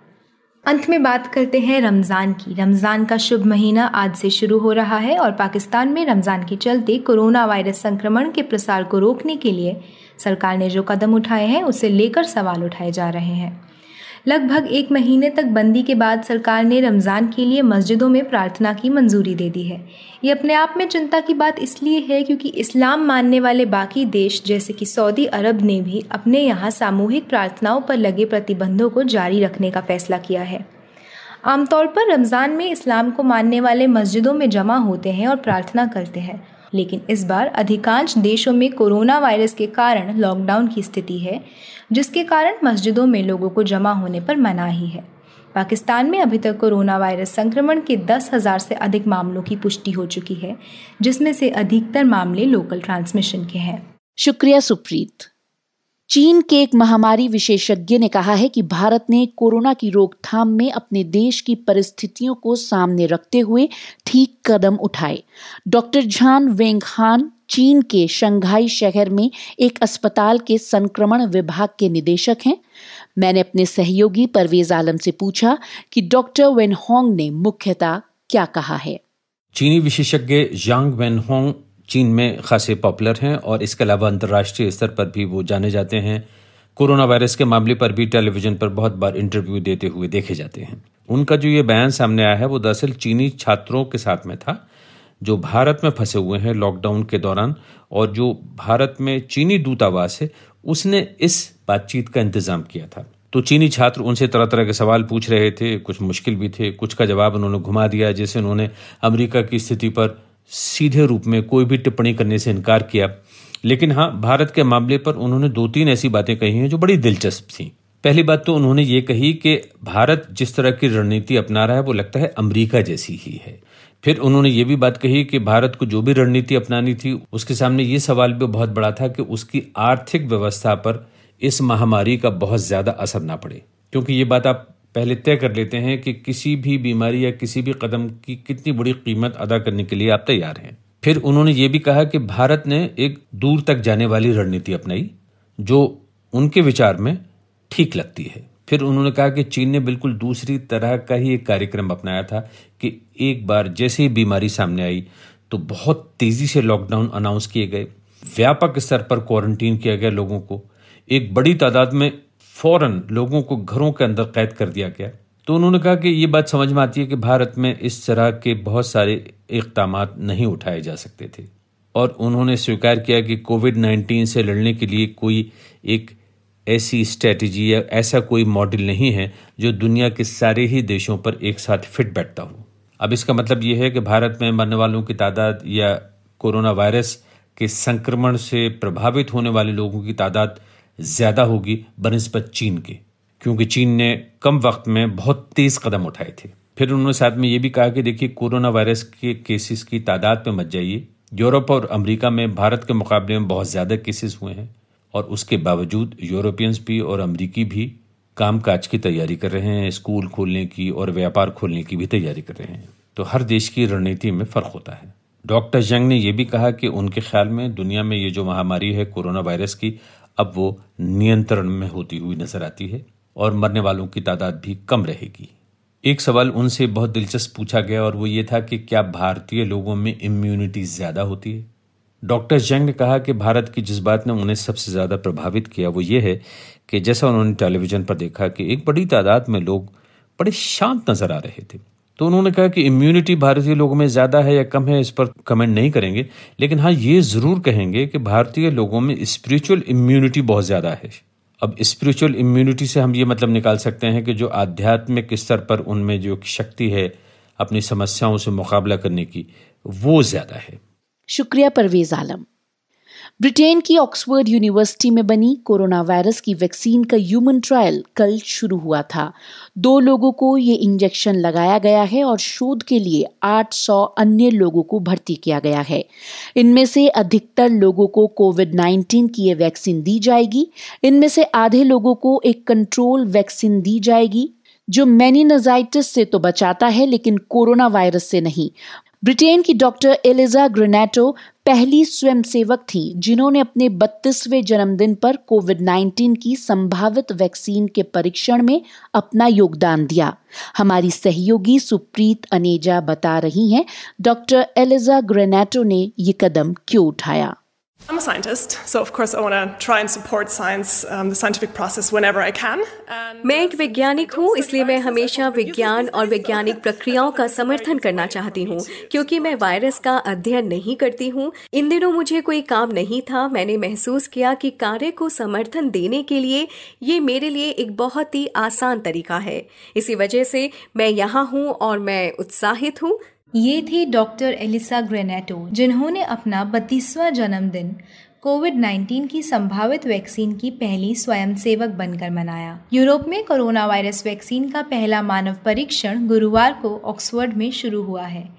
अंत में बात करते हैं रमज़ान की। रमज़ान का शुभ महीना आज से शुरू हो रहा है और पाकिस्तान में रमज़ान के चलते कोरोना वायरस संक्रमण के प्रसार को रोकने के लिए सरकार ने जो कदम उठाए हैं, उसे लेकर सवाल उठाए जा रहे हैं। लगभग एक महीने तक बंदी के बाद सरकार ने रमज़ान के लिए मस्जिदों में प्रार्थना की मंजूरी दे दी है। ये अपने आप में चिंता की बात इसलिए है क्योंकि इस्लाम मानने वाले बाकी देश, जैसे कि सऊदी अरब ने भी अपने यहाँ सामूहिक प्रार्थनाओं पर लगे प्रतिबंधों को जारी रखने का फैसला किया है। आमतौर पर रमज़ान में इस्लाम को मानने वाले मस्जिदों में जमा होते हैं और प्रार्थना करते हैं। लेकिन इस बार अधिकांश देशों में कोरोना वायरस के कारण लॉकडाउन की स्थिति है, जिसके कारण मस्जिदों में लोगों को जमा होने पर मनाही है। पाकिस्तान में अभी तक कोरोना वायरस संक्रमण के दस हज़ार से अधिक मामलों की पुष्टि हो चुकी है, जिसमें से अधिकतर मामले लोकल ट्रांसमिशन के हैं। शुक्रिया सुप्रीत। चीन के एक महामारी विशेषज्ञ ने कहा है कि भारत ने कोरोना की रोकथाम में अपने देश की परिस्थितियों को सामने रखते हुए ठीक कदम उठाए। डॉक्टर झान वेंग वेंगहान चीन के शंघाई शहर में एक अस्पताल के संक्रमण विभाग के निदेशक हैं। मैंने अपने सहयोगी परवेज आलम से पूछा कि डॉक्टर वेनहोंग ने मुख्यतः क्या कहा है। चीनी विशेषज्ञ जांग वेनहोंग चीन में खासे पॉपुलर हैं और इसके अलावा अंतर्राष्ट्रीय स्तर पर भी वो जाने जाते हैं। कोरोना वायरस के मामले पर भी टेलीविज़न पर बहुत बार इंटरव्यू देते हुए देखे जाते हैं। उनका जो ये बयान सामने आया है, वो दरअसल चीनी छात्रों के साथ में था, जो भारत में फंसे हुए हैं लॉकडाउन के दौरान और जो भारत में चीनी दूतावास है, उसने इस बातचीत का इंतज़ाम किया था। तो चीनी छात्र उनसे तरह तरह के सवाल पूछ रहे थे, कुछ मुश्किल भी थे, कुछ का जवाब उन्होंने घुमा दिया जैसे उन्होंने अमेरिका की स्थिति पर सीधे रूप में कोई भी टिप्पणी करने से इनकार किया। लेकिन हाँ भारत के मामले पर उन्होंने दो तीन ऐसी बातें कही हैं जो बड़ी दिलचस्प थी। पहली बात तो उन्होंने ये कही कि भारत जिस तरह की रणनीति अपना रहा है, वो लगता है अमेरिका जैसी ही है। फिर उन्होंने ये भी बात कही कि भारत को जो भी रणनीति अपनानी थी, उसके सामने ये सवाल भी बहुत बड़ा था कि उसकी आर्थिक व्यवस्था पर इस महामारी का बहुत ज़्यादा असर ना पड़े। क्योंकि ये बात आप पहले तय कर लेते हैं कि किसी भी बीमारी या किसी भी कदम की कितनी बड़ी कीमत अदा करने के लिए आप तैयार हैं। फिर उन्होंने ये भी कहा कि भारत ने एक दूर तक जाने वाली रणनीति अपनाई, जो उनके विचार में ठीक लगती है। फिर उन्होंने कहा कि चीन ने बिल्कुल दूसरी तरह का ही एक कार्यक्रम अपनाया था कि एक बार जैसे ही बीमारी सामने आई तो बहुत तेज़ी से लॉकडाउन अनाउंस किए गए। व्यापक स्तर पर क्वारंटीन किया गया लोगों को। एक बड़ी तादाद में फ़ौरन लोगों को घरों के अंदर कैद कर दिया गया। तो उन्होंने कहा कि ये बात समझ में आती है कि भारत में इस तरह के बहुत सारे इकदाम नहीं उठाए जा सकते थे। और उन्होंने स्वीकार किया कि कोविड नाइन्टीन से लड़ने के लिए कोई एक ऐसी स्ट्रेटजी या ऐसा कोई मॉडल नहीं है जो दुनिया के सारे ही देशों पर एक साथ फिट बैठता हो। अब इसका मतलब ये है कि भारत में मरने वालों की तादाद या कोरोना वायरस के संक्रमण से प्रभावित होने वाले लोगों की तादाद ज़्यादा होगी बनस्बत चीन के, क्योंकि चीन ने कम वक्त में बहुत तेज कदम उठाए थे। फिर उन्होंने साथ में ये भी कहा कि देखिए, कोरोना वायरस के केसेस की तादाद में मत जाइए। यूरोप और अमेरिका में भारत के मुकाबले में बहुत ज़्यादा केसेस हुए हैं, और उसके बावजूद यूरोपियंस भी और अमरीकी भी काम काज की तैयारी कर रहे हैं, स्कूल खोलने की और व्यापार खोलने की भी तैयारी कर रहे हैं। तो हर देश की रणनीति में फ़र्क होता है। डॉक्टर जंग ने यह भी कहा कि उनके ख्याल में दुनिया में ये जो महामारी है, कोरोना वायरस की अब वो नियंत्रण में होती हुई नज़र आती है और मरने वालों की तादाद भी कम रहेगी। एक सवाल उनसे बहुत दिलचस्प पूछा गया और वो ये था कि क्या भारतीय लोगों में इम्यूनिटी ज़्यादा होती है? डॉक्टर जंग ने कहा कि भारत की जिस बात ने उन्हें सबसे ज़्यादा प्रभावित किया। वो ये है कि जैसा उन्होंने टेलीविज़न पर देखा कि एक बड़ी तादाद में लोग बड़े शांत नज़र आ रहे थे। तो उन्होंने कहा कि इम्यूनिटी भारतीय लोगों में ज़्यादा है या कम है, इस पर कमेंट नहीं करेंगे। लेकिन हाँ ये ज़रूर कहेंगे कि भारतीय लोगों में स्पिरिचुअल इम्यूनिटी बहुत ज़्यादा है। अब स्पिरिचुअल इम्यूनिटी से हम ये मतलब निकाल सकते हैं कि जो आध्यात्मिक स्तर पर उनमें जो शक्ति है, अपनी समस्याओं से मुकाबला करने की, वो ज़्यादा है। शुक्रिया परवेज आलम। ब्रिटेन की ऑक्सफोर्ड यूनिवर्सिटी में बनी कोरोना वायरस की वैक्सीन का ह्यूमन ट्रायल कल शुरू हुआ था। दो लोगों को ये इंजेक्शन लगाया गया है और शोध के लिए 800 अन्य लोगों को भर्ती किया गया है। इनमें से अधिकतर लोगों को कोविड 19 की ये वैक्सीन दी जाएगी। इनमें से आधे लोगों को एक कंट्रोल वैक्सीन दी जाएगी, जो मैनिनाजाइटिस से तो बचाता है, लेकिन कोरोना वायरस से नहीं। ब्रिटेन की डॉक्टर एलिजा ग्रेनेटो पहली स्वयंसेवक थी, जिन्होंने अपने बत्तीसवें जन्मदिन पर कोविड 19 की संभावित वैक्सीन के परीक्षण में अपना योगदान दिया। हमारी सहयोगी सुप्रीत अनेजा बता रही हैं, डॉक्टर एलिजा ग्रेनेटो ने ये कदम क्यों उठाया? I'm a scientist, so of course I want to try and support science, um, the scientific process whenever I can. मैं एक वैज्ञानिक हूँ इसलिए मैं हमेशा विज्ञान और वैज्ञानिक प्रक्रियाओं का समर्थन करना चाहती हूँ क्योंकि मैं वायरस का अध्ययन नहीं करती हूँ। इन दिनों मुझे कोई काम नहीं था मैंने महसूस किया कि कार्य को समर्थन देने के लिए ये मेरे लिए एक बहुत ही आसान तरीका है। इसी वजह से मैं यहाँ हूँ और मैं उत्साहित हूँ। ये थी डॉक्टर एलिसा ग्रेनेटो, जिन्होंने अपना बत्तीसवां जन्मदिन कोविड 19 की संभावित वैक्सीन की पहली स्वयंसेवक बनकर मनाया। यूरोप में कोरोना वायरस वैक्सीन का पहला मानव परीक्षण गुरुवार को ऑक्सफोर्ड में शुरू हुआ है।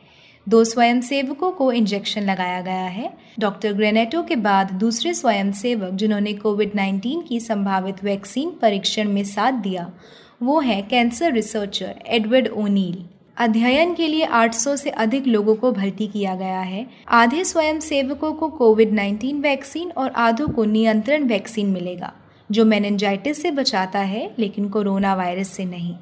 दो स्वयंसेवकों को इंजेक्शन लगाया गया है। डॉक्टर ग्रेनेटो के बाद दूसरे स्वयंसेवक, जिन्होंने कोविड 19 की संभावित वैक्सीन परीक्षण में साथ दिया, वो है कैंसर रिसर्चर एडवर्ड ओनील। अध्ययन के लिए 800 से अधिक लोगों को भर्ती किया गया है। आधे स्वयं सेवकों को कोविड 19 वैक्सीन और आधों को नियंत्रण वैक्सीन मिलेगा, जो मेनेंजाइटिस से बचाता है, लेकिन कोरोना वायरस से नहीं।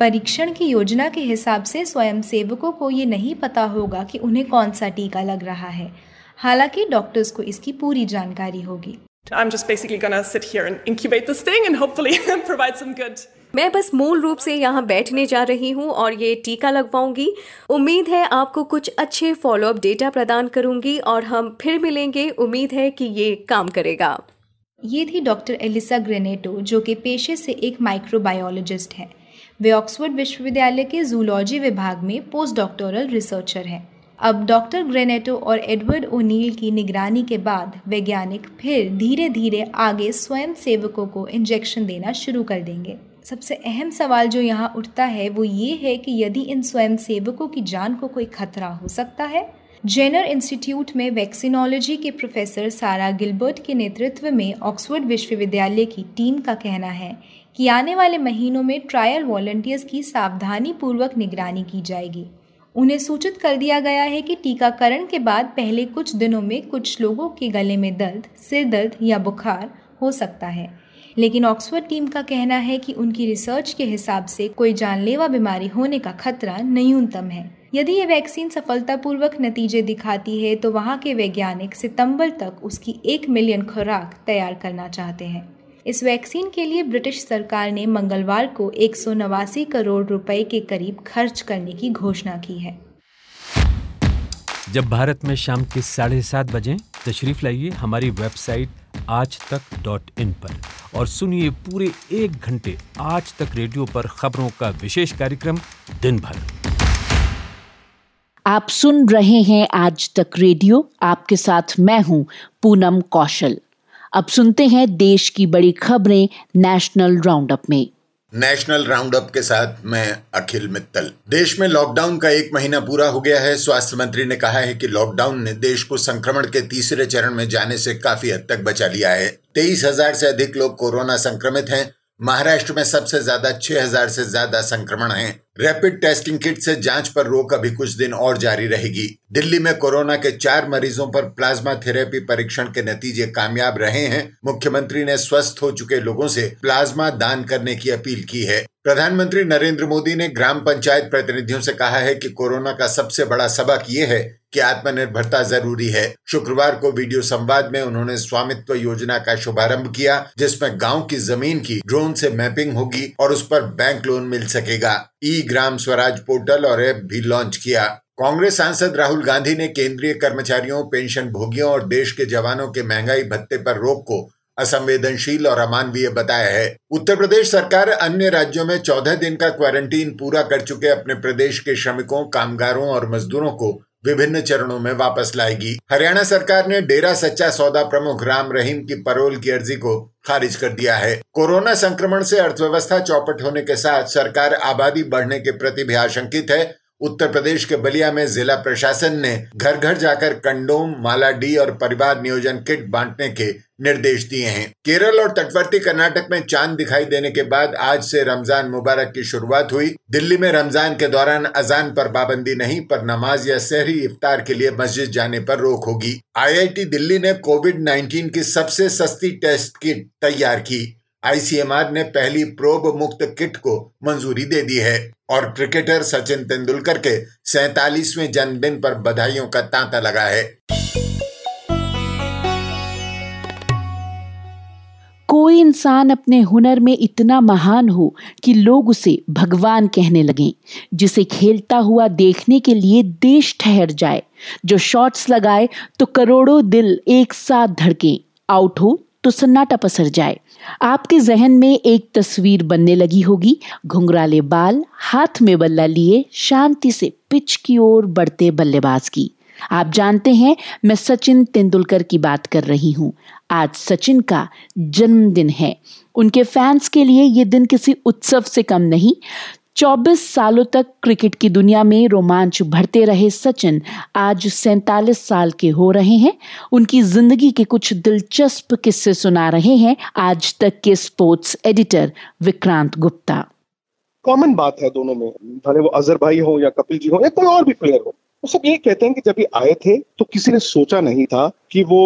परीक्षण की योजना के हिसाब से स्वयंसेवकों को ये नहीं पता होगा कि उन्हें कौन सा टीका लग रहा है। हालाँकि डॉक्टर्स को इसकी पूरी जानकारी होगी। I'm just basically gonna sit here and incubate this thing and hopefully provide some good. मैं बस मूल रूप से यहाँ बैठने जा रही हूँ और ये टीका लगवाऊँगी। उम्मीद है आपको कुछ अच्छे फॉलोअप डेटा प्रदान करूँगी और हम फिर मिलेंगे। उम्मीद है कि ये काम करेगा। ये थी डॉक्टर एलिसा ग्रेनेटो जो कि पेशे से एक माइक्रोबायोलॉजिस्ट हैं। वे ऑक्सफोर्ड विश्वविद्यालय के जूलॉजी विभाग में पोस्ट डॉक्टोरल रिसर्चर हैं। अब डॉक्टर ग्रेनेटो और एडवर्ड ओनील की निगरानी के बाद वैज्ञानिक फिर धीरे धीरे आगे स्वयं सेवकों को इंजेक्शन देना शुरू कर देंगे। सबसे अहम सवाल जो यहाँ उठता है वो ये है कि यदि इन स्वयं सेवकों की जान को कोई खतरा हो सकता है? जेनर इंस्टीट्यूट में वैक्सीनोलॉजी के प्रोफेसर सारा गिलबर्ट के नेतृत्व में ऑक्सफोर्ड विश्वविद्यालय की टीम का कहना है कि आने वाले महीनों में ट्रायल वॉलंटियर्स की सावधानी पूर्वक निगरानी की जाएगी। उन्हें सूचित कर दिया गया है कि टीकाकरण के बाद पहले कुछ दिनों में कुछ लोगों के गले में दर्द, सिर दर्द या बुखार हो सकता है। लेकिन ऑक्सफोर्ड टीम का कहना है कि उनकी रिसर्च के हिसाब से कोई जानलेवा बीमारी होने का खतरा न्यूनतम है। यदि ये वैक्सीन सफलतापूर्वक नतीजे दिखाती है तो वहाँ के वैज्ञानिक सितंबर तक उसकी एक मिलियन खुराक तैयार करना चाहते हैं। इस वैक्सीन के लिए ब्रिटिश सरकार ने मंगलवार को एक सौ नवासी करोड़ रुपए के करीब खर्च करने की घोषणा की है। जब भारत में शाम के साढ़े सात बजे तशरीफ़ लाइए हमारी वेबसाइट आज तक डॉट इन पर और सुनिए पूरे एक घंटे आज तक रेडियो पर खबरों का विशेष कार्यक्रम दिन भर। आप सुन रहे हैं आज तक रेडियो। आपके साथ मैं हूँ पूनम कौशल। अब सुनते हैं देश की बड़ी खबरें नेशनल राउंड अप में। नेशनल राउंड अप के साथ मैं अखिल मित्तल। देश में लॉकडाउन का एक महीना पूरा हो गया है। स्वास्थ्य मंत्री ने कहा है कि लॉकडाउन ने देश को संक्रमण के तीसरे चरण में जाने से काफ़ी हद तक बचा लिया है। तेईस हज़ार से अधिक लोग कोरोना संक्रमित हैं। महाराष्ट्र में सबसे ज़्यादा 6000 से ज़्यादा संक्रमण हैं। रैपिड टेस्टिंग किट से जाँच पर रोक अभी कुछ दिन और जारी रहेगी। दिल्ली में कोरोना के चार मरीजों पर प्लाज्मा थेरेपी परीक्षण के नतीजे कामयाब रहे हैं। मुख्यमंत्री ने स्वस्थ हो चुके लोगों से प्लाज्मा दान करने की अपील की है। प्रधानमंत्री नरेंद्र मोदी ने ग्राम पंचायत प्रतिनिधियों से कहा है कि कोरोना का सबसे बड़ा सबक ये है कि आत्मनिर्भरता ज़रूरी है। शुक्रवार को वीडियो संवाद में उन्होंने स्वामित्व योजना का शुभारंभ किया, जिसमें गाँव की ज़मीन की ड्रोन से मैपिंग होगी और उस पर बैंक लोन मिल सकेगा। ई ग्राम स्वराज पोर्टल और ऐप भी लॉन्च किया। कांग्रेस सांसद राहुल गांधी ने केंद्रीय कर्मचारियों पेंशन भोगियों और देश के जवानों के महँगाई भत्ते पर रोक को असंवेदनशील और अमानवीय बताया है। उत्तर प्रदेश सरकार अन्य राज्यों में चौदह दिन का क्वारंटीन पूरा कर चुके अपने प्रदेश के श्रमिकों, कामगारों और मजदूरों को विभिन्न चरणों में वापस लाएगी। हरियाणा सरकार ने डेरा सच्चा सौदा प्रमुख राम रहीम की परोल की अर्जी को खारिज कर दिया है। कोरोना संक्रमण से अर्थव्यवस्था चौपट होने के साथ सरकार आबादी बढ़ने के प्रति भी आशंकित है। उत्तर प्रदेश के बलिया में जिला प्रशासन ने घर घर जाकर कंडोम माला डी और परिवार नियोजन किट बांटने के निर्देश दिए हैं। केरल और तटवर्ती कर्नाटक में चाँद दिखाई देने के बाद आज से रमज़ान मुबारक की शुरुआत हुई। दिल्ली में रमज़ान के दौरान अजान पर पाबंदी नहीं, पर नमाज़ या शहरी इफ्तार के लिए मस्जिद जाने पर रोक होगी। आईआईटी दिल्ली ने कोविड 19 की सबसे सस्ती टेस्ट किट तैयार की। आईसीएमआर ने पहली प्रोब मुक्त किट को मंजूरी दे दी है और क्रिकेटर सचिन तेंदुलकर के सैतालीसवें जन्मदिन पर बधाइयों का तांता लगा है। कोई इंसान अपने हुनर में इतना महान हो कि लोग उसे भगवान कहने लगे, जिसे खेलता हुआ देखने के लिए देश ठहर जाए। जो शॉट्स लगाए तो करोड़ों दिल एक साथ धड़के। आउट हो? तो सन्नाटा पसर जाए। आपके जहन में एक तस्वीर बनने लगी होगी। घुंघराले बाल हाथ में बल्ला लिए शांति से पिच की ओर बढ़ते बल्लेबाज की। आप जानते हैं, मैं सचिन तेंदुलकर की बात कर रही हूँ। आज सचिन का जन्मदिन है। उनके फैंस के लिए ये दिन किसी उत्सव से कम नहीं 24 सालों तक क्रिकेट की दुनिया में रोमांच भरते रहे सचिन आज सैतालीस साल के हो रहे हैं। उनकी ज़िंदगी के कुछ दिलचस्प किस्से सुना रहे हैं आज तक के sports editor Vikrant Gupta. Common बात है दोनों में, भले वो अजहर भाई हो या कपिल जी हो या कोई और भी प्लेयर हो, वो सब ये कहते हैं कि जब ये आए थे तो किसी ने सोचा नहीं था कि वो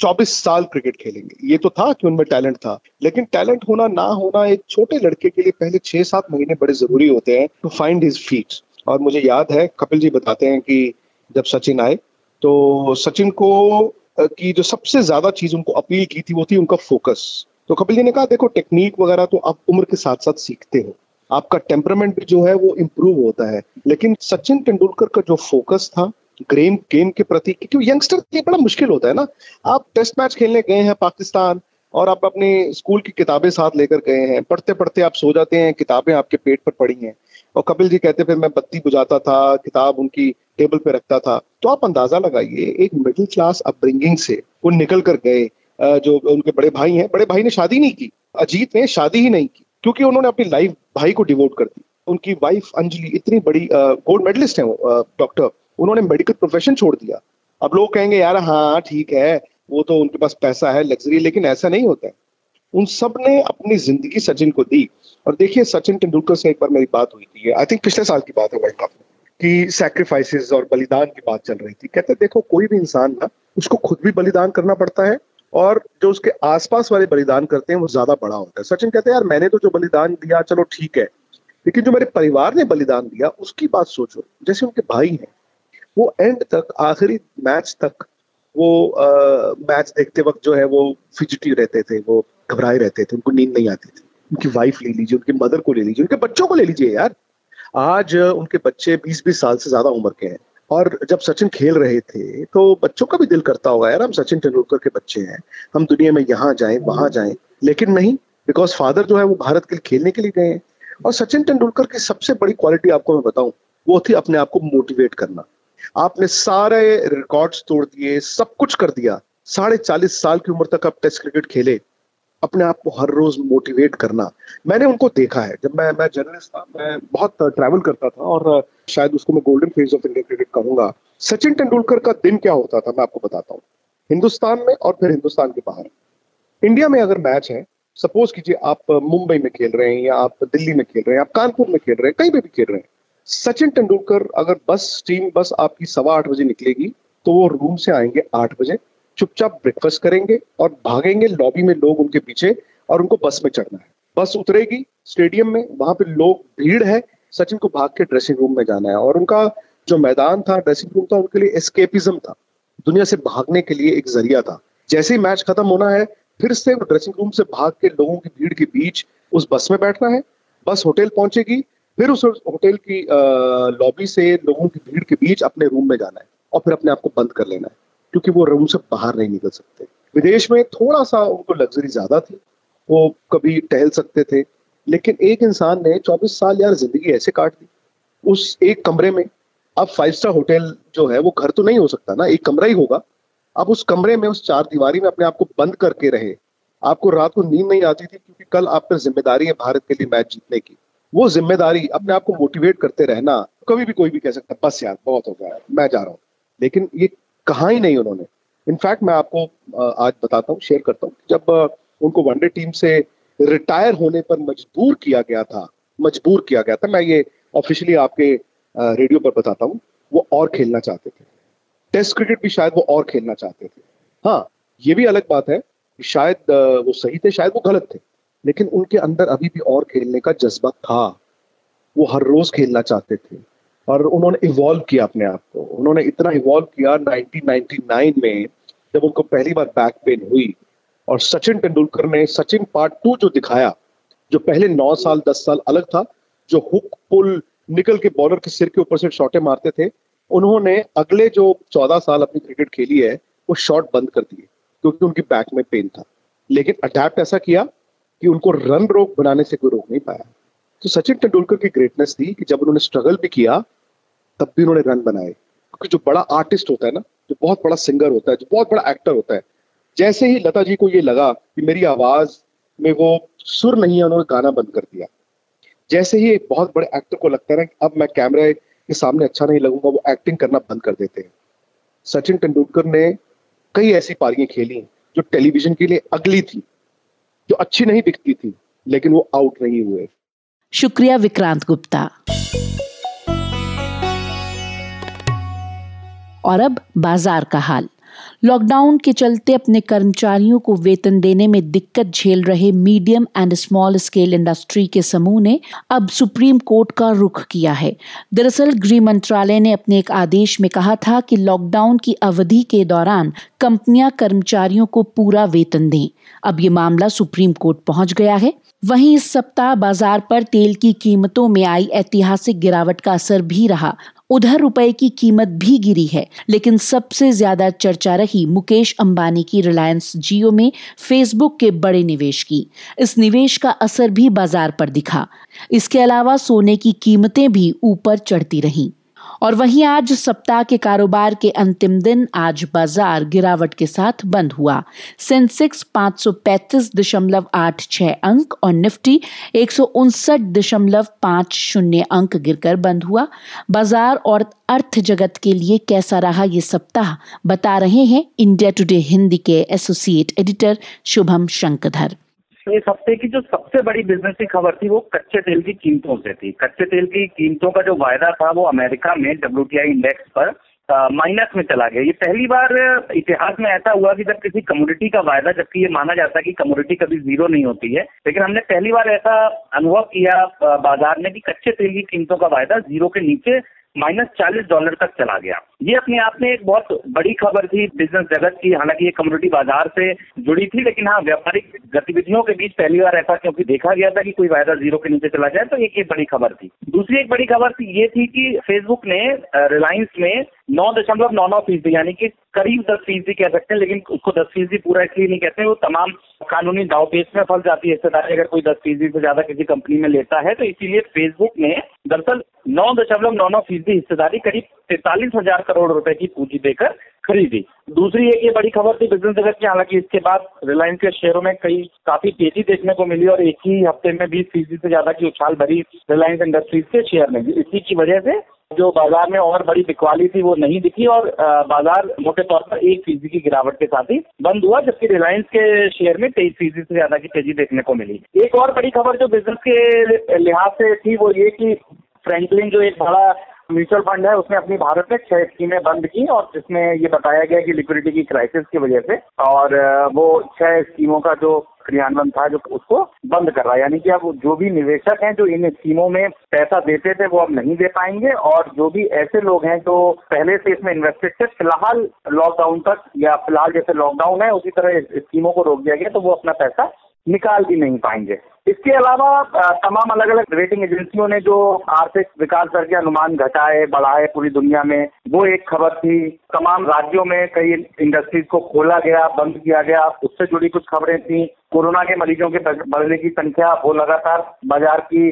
24 साल क्रिकेट खेलेंगे। ये तो था कि उनमें टैलेंट था, लेकिन टैलेंट होना, ना होना एक छोटे लड़के के लिए पहले छह सात महीने बड़े ज़रूरी होते हैं टू फाइंड हिज फीट और मुझे याद है, कपिल जी बताते हैं कि जब सचिन आए तो सचिन को की जो सबसे ज़्यादा चीज़ उनको अपील की थी वो थी उनका फोकस तो कपिल जी ने कहा, देखो टेक्निक वगैरह तो आप उम्र के साथ साथ सीखते हो। आपका टेम्परामेंट भी जो है वो इम्प्रूव होता है। लेकिन सचिन तेंदुलकर का जो फोकस था ग्रेम गेम के प्रति, क्योंकि यंगस्टर ये बड़ा मुश्किल होता है ना। आप टेस्ट मैच खेलने गए हैं पाकिस्तान, और आप अपने स्कूल की किताबें साथ लेकर गए हैं। पढ़ते पढ़ते आप सो जाते हैं, किताबें आपके पेट पर पड़ी हैं। और कपिल जी कहते फिर मैं बत्ती बुझाता था, किताब उनकी टेबल पे रखता था। तो आप अंदाज़ा लगाइए, एक मिडिल क्लास अपब्रिंगिंग से वो निकल कर गए जो उनके बड़े भाई हैं। बड़े भाई ने शादी नहीं की, अजीत ने शादी ही नहीं की, क्योंकि उन्होंने अपनी लाइफ भाई को डिवोट कर दी। उनकी वाइफ अंजलि इतनी बड़ी गोल्ड मेडलिस्ट है डॉक्टर उन्होंने मेडिकल प्रोफेशन छोड़ दिया। अब लोग कहेंगे, यार हाँ ठीक है, वो तो उनके पास पैसा है लग्जरी लेकिन ऐसा नहीं होता है। उन सबने अपनी ज़िंदगी सचिन को दी। और देखिए, सचिन तेंदुलकर से एक बार मेरी बात हुई थी आई थिंक पिछले साल की बात है वर्ल्ड कप में, कि सैक्रिफाइसेस और बलिदान की बात चल रही थी। कहते देखो, कोई भी इंसान ना, उसको खुद भी बलिदान करना पड़ता है, और जो उसके आसपास वाले बलिदान करते हैं, वो ज़्यादा बड़ा होता है। सचिन कहते हैं, यार, मैंने तो जो बलिदान दिया, चलो ठीक है, लेकिन जो मेरे परिवार ने बलिदान दिया, उसकी बात सोचो। जैसे उनके भाई हैं वो एंड तक, आखिरी मैच तक, वो मैच देखते वक्त जो है वो फिजिटी रहते थे, वो घबराए रहते थे, उनको नींद नहीं आती थी। उनकी वाइफ ले लीजिए, उनकी मदर को ले लीजिए, उनके बच्चों को ले लीजिए यार। आज उनके बच्चे 20-20 साल से ज़्यादा उम्र के हैं। और जब सचिन खेल रहे थे तो बच्चों का भी दिल करता होगा, यार, हम सचिन तेंदुलकर के बच्चे हैं। हम दुनिया में यहाँ जाएँ, वहाँ जाएँ। लेकिन नहीं बिकॉज़ फादर जो है वो भारत के लिए खेलने के लिए गए हैं। और सचिन तेंदुलकर की सबसे बड़ी क्वालिटी आपको मैं बताऊँ, वो थी अपने आप को मोटिवेट करना। आपने सारे रिकॉर्ड्स तोड़ दिए, सब कुछ कर दिया। साढ़े चालीस साल की उम्र तक आप टेस्ट क्रिकेट खेले। अपने आप को हर रोज मोटिवेट करना। मैंने उनको देखा है। जब मैं मैं जर्नलिस्ट था, मैं बहुत ट्रैवल करता था और शायद उसको मैं golden phase of India cricket कहूँगा। सचिन तेंदुलकर का दिन क्या होता था, मैं आपको बताता हूँ। हिंदुस्तान में और फिर हिंदुस्तान के बाहर। इंडिया में अगर मैच है सपोज़ कीजिए आप मुंबई में खेल रहे हैं या आप दिल्ली में खेल रहे हैं, आप कानपुर में खेल रहे हैं, कहीं पे भी खेल रहे हैं सचिन तेंदुलकर अगर बस टीम बस आपकी सवा आठ बजे निकलेगी तो वो रूम से आएँगे आठ बजे, चुपचाप ब्रेकफास्ट करेंगे और भागेंगे लॉबी में लोग उनके पीछे और उनको बस में चढ़ना है। बस उतरेगी स्टेडियम में, वहाँ पे लोग, भीड़ है, सचिन को भाग के ड्रेसिंग रूम में जाना है। और उनका जो मैदान था ड्रेसिंग रूम था, उनके लिए एस्केपिज्म था। दुनिया से भागने के लिए एक ज़रिया था। जैसे ही मैच खत्म होना है, फिर से ड्रेसिंग रूम से भाग के लोगों की भीड़ के बीच उस बस में बैठना है। बस होटल पहुंचेगी फिर उस होटल की लॉबी से लोगों की भीड़ के बीच अपने रूम में जाना है और फिर अपने आप को बंद कर लेना है, क्योंकि वो रूम से बाहर नहीं निकल सकते। विदेश में थोड़ा सा उनको लग्जरी ज़्यादा थी, वो कभी टहल सकते थे, लेकिन एक इंसान ने 24 साल यार ज़िंदगी ऐसे काट दी। उस एक कमरे में, अब फाइव स्टार होटल जो है, वो घर तो नहीं हो सकता ना, एक कमरा ही होगा। अब उस कमरे में, उस चार दीवारी में अपने आप को बंद करके रहे। आपको रात को नींद नहीं आती थी, क्योंकि कल आप पर ज़िम्मेदारी है भारत के लिए मैच जीतने की। वो ज़िम्मेदारी अपने आप को मोटिवेट करते रहना, कभी भी कोई भी कह सकता बस यार, बहुत हो गया, मैं जा रहा हूँ। लेकिन ये कहा ही नहीं उन्होंने। इनफैक्ट मैं आपको आज बताता हूँ शेयर करता हूँ जब उनको वनडे टीम से रिटायर होने पर मजबूर किया गया था, मजबूर किया गया था, मैं ये ऑफिशियली आपके रेडियो पर बताता हूँ, वो और खेलना चाहते थे। टेस्ट क्रिकेट भी शायद वो और खेलना चाहते थे। हाँ ये भी अलग बात है शायद वो सही थे, शायद वो गलत थे। लेकिन उनके अंदर अभी भी और खेलने का जज्बा था। वो हर रोज खेलना चाहते थे और उन्होंने इवॉल्व किया अपने आप को। उन्होंने इतना इवॉल्व किया 1999 में, जब उनको पहली बार बैक पेन हुई। और सचिन तेंदुलकर ने सचिन पार्ट टू जो दिखाया, जो पहले नौ साल, दस साल अलग था, जो हुक पुल निकल के बॉलर के सिर के ऊपर से शॉटे मारते थे, उन्होंने अगले जो चौदह साल अपनी क्रिकेट खेली है, वो शॉट बंद कर दिए, क्योंकि उनकी बैक में पेन था। लेकिन अडेप्ट ऐसा किया कि उनको रन रोक बनाने से कोई रोक नहीं पाया। तो सचिन तेंदुलकर की ग्रेटनेस थी कि जब उन्होंने स्ट्रगल भी किया, तब भी उन्होंने रन बनाए। क्योंकि जो बड़ा आर्टिस्ट होता है ना, जो बहुत बड़ा सिंगर होता है, जो बहुत बड़ा एक्टर होता है, जैसे ही लता जी को ये लगा कि मेरी आवाज़ में वो सुर नहीं है, उन्होंने गाना बंद कर दिया। जैसे ही एक बहुत बड़े एक्टर को लगता है ना अब मैं कैमरे के सामने अच्छा नहीं लगूँगा, वो एक्टिंग करना बंद कर देते हैं। सचिन तेंदुलकर ने कई ऐसी पारियाँ खेली जो टेलीविज़न के लिए अगली थी। जो अच्छी नहीं दिखती थी, लेकिन वो आउट नहीं हुए। शुक्रिया विक्रांत गुप्ता। और अब बाज़ार का हाल। लॉकडाउन के चलते अपने कर्मचारियों को वेतन देने में दिक्कत झेल रहे medium and small scale industry के समूह ने अब सुप्रीम कोर्ट का रुख किया है। दरअसल, गृह मंत्रालय ने अपने एक आदेश में कहा था कि लॉकडाउन की अवधि के दौरान कंपनियाँ कर्मचारियों को पूरा वेतन दें। अब ये मामला सुप्रीम कोर्ट पहुँच गया है। वहीं इस सप्ताह बाज़ार पर तेल की कीमतों में आई ऐतिहासिक गिरावट का असर भी रहा। उधर रुपए की कीमत भी गिरी है, लेकिन सबसे ज़्यादा चर्चा रही मुकेश अंबानी की रिलायंस जियो में फेसबुक के बड़े निवेश की। इस निवेश का असर भी बाज़ार पर दिखा। इसके अलावा सोने की कीमतें भी ऊपर चढ़ती रहीं। और वहीं आज सप्ताह के कारोबार के अंतिम दिन आज बाज़ार गिरावट के साथ बंद हुआ। सेंसेक्स पाँच सौ पैंतीस दशमलव आठ छह अंक और निफ्टी एक सौ अंक गिरकर बंद हुआ। बाज़ार और अर्थ जगत के लिए कैसा रहा ये सप्ताह? बता रहे हैं इंडिया टुडे हिंदी के एसोसिएट एडिटर शुभम शंकधर। इस हफ़्ते की जो सबसे बड़ी बिज़नेस की खबर थी, वो कच्चे तेल की कीमतों से थी। कच्चे तेल की कीमतों का जो वायदा था, वो अमेरिका में डब्ल्यूटीआई इंडेक्स पर माइनस में चला गया। ये पहली बार इतिहास में ऐसा हुआ कि जब किसी कम्युनिटी का वायदा, जबकि ये माना जाता है कि कम्युनिटी कभी ज़ीरो नहीं होती है, लेकिन हमने पहली बार ऐसा अनुभव किया बाज़ार में कि कच्चे तेल की कीमतों का वायदा ज़ीरो के नीचे माइनस चालीस डॉलर तक चला गया। ये अपने आप में एक बहुत बड़ी खबर थी बिज़नेस जगत की। हालाँकि ये कम्युनिटी बाज़ार से जुड़ी थी, लेकिन हाँ व्यापारिक गतिविधियों के बीच पहली बार ऐसा क्योंकि देखा गया था कि कोई वायदा ज़ीरो के नीचे चला जाए तो एक ये बड़ी खबर थी। दूसरी एक बड़ी खबर थी, ये थी कि फेसबुक ने रिलायंस में नौ दशमलव नौ नौ फ़ीसदी, यानी कि करीब दस फ़ीसदी कह सकते हैं, लेकिन उसको दस फ़ीसदी पूरा इसलिए नहीं कहते वो तमाम कानूनी दाव पेच में फंस जाती है। हिस्सेदारी अगर कोई दस फ़ीसदी से ज़्यादा किसी कंपनी में लेता है तो इसीलिए फेसबुक ने दरअसल नौ दशमलव नौ नौ फ़ीसदी हिस्सेदारी करीब तैतालीस हज़ार करोड़ रुपए की पूंजी देकर खरीदी। दूसरी एक ये बड़ी खबर थी बिज़नेस जगत की, हालाँकि इसके बाद रिलायंस के शेयरों में कई काफ़ी तेज़ी देखने को मिली और एक ही हफ़्ते में बीस फ़ीसदी से ज़्यादा की उछाल भरी रिलायंस इंडस्ट्रीज़ के शेयर में इसी की वजह से जो बाज़ार में और बड़ी बिकवाली थी, वो नहीं दिखी और बाज़ार मोटे तौर पर एक फ़ीसदी की गिरावट के साथ ही बंद हुआ, जबकि रिलायंस के शेयर में तेईस फ़ीसदी से ज़्यादा की तेज़ी देखने को मिली। एक और बड़ी खबर जो बिज़नेस के लिहाज से थी, वो ये कि फ्रैंकलिन जो एक बड़ा म्यूचुअल फंड है, उसने अपनी भारत में छह स्कीमें बंद की और जिसमें ये बताया गया कि लिक्विडिटी की क्राइसिस की वजह से और वो छह स्कीमों का जो क्रियान्वयन था जो उसको बंद कर रहा है। यानी कि अब जो भी निवेशक हैं, जो इन स्कीमों में पैसा देते थे, वो अब नहीं दे पाएँगे। और जो भी ऐसे लोग हैं, जो पहले से इसमें इन्वेस्टेड थे, फ़िलहाल लॉकडाउन तक या फ़िलहाल जैसे लॉकडाउन है, उसी तरह स्कीमों को रोक दिया गया तो वो अपना पैसा निकाल भी नहीं पाएँगे। इसके अलावा तमाम अलग अलग रेटिंग एजेंसियों ने जो आर्थिक विकास दर के अनुमान घटाए, बढ़ाए पूरी दुनिया में, वो एक खबर थी। तमाम राज्यों में कई इंडस्ट्रीज़ को खोला गया, बंद किया गया, उससे जुड़ी कुछ खबरें थी। कोरोना के मरीजों के बढ़ने की संख्या वो लगातार बाज़ार की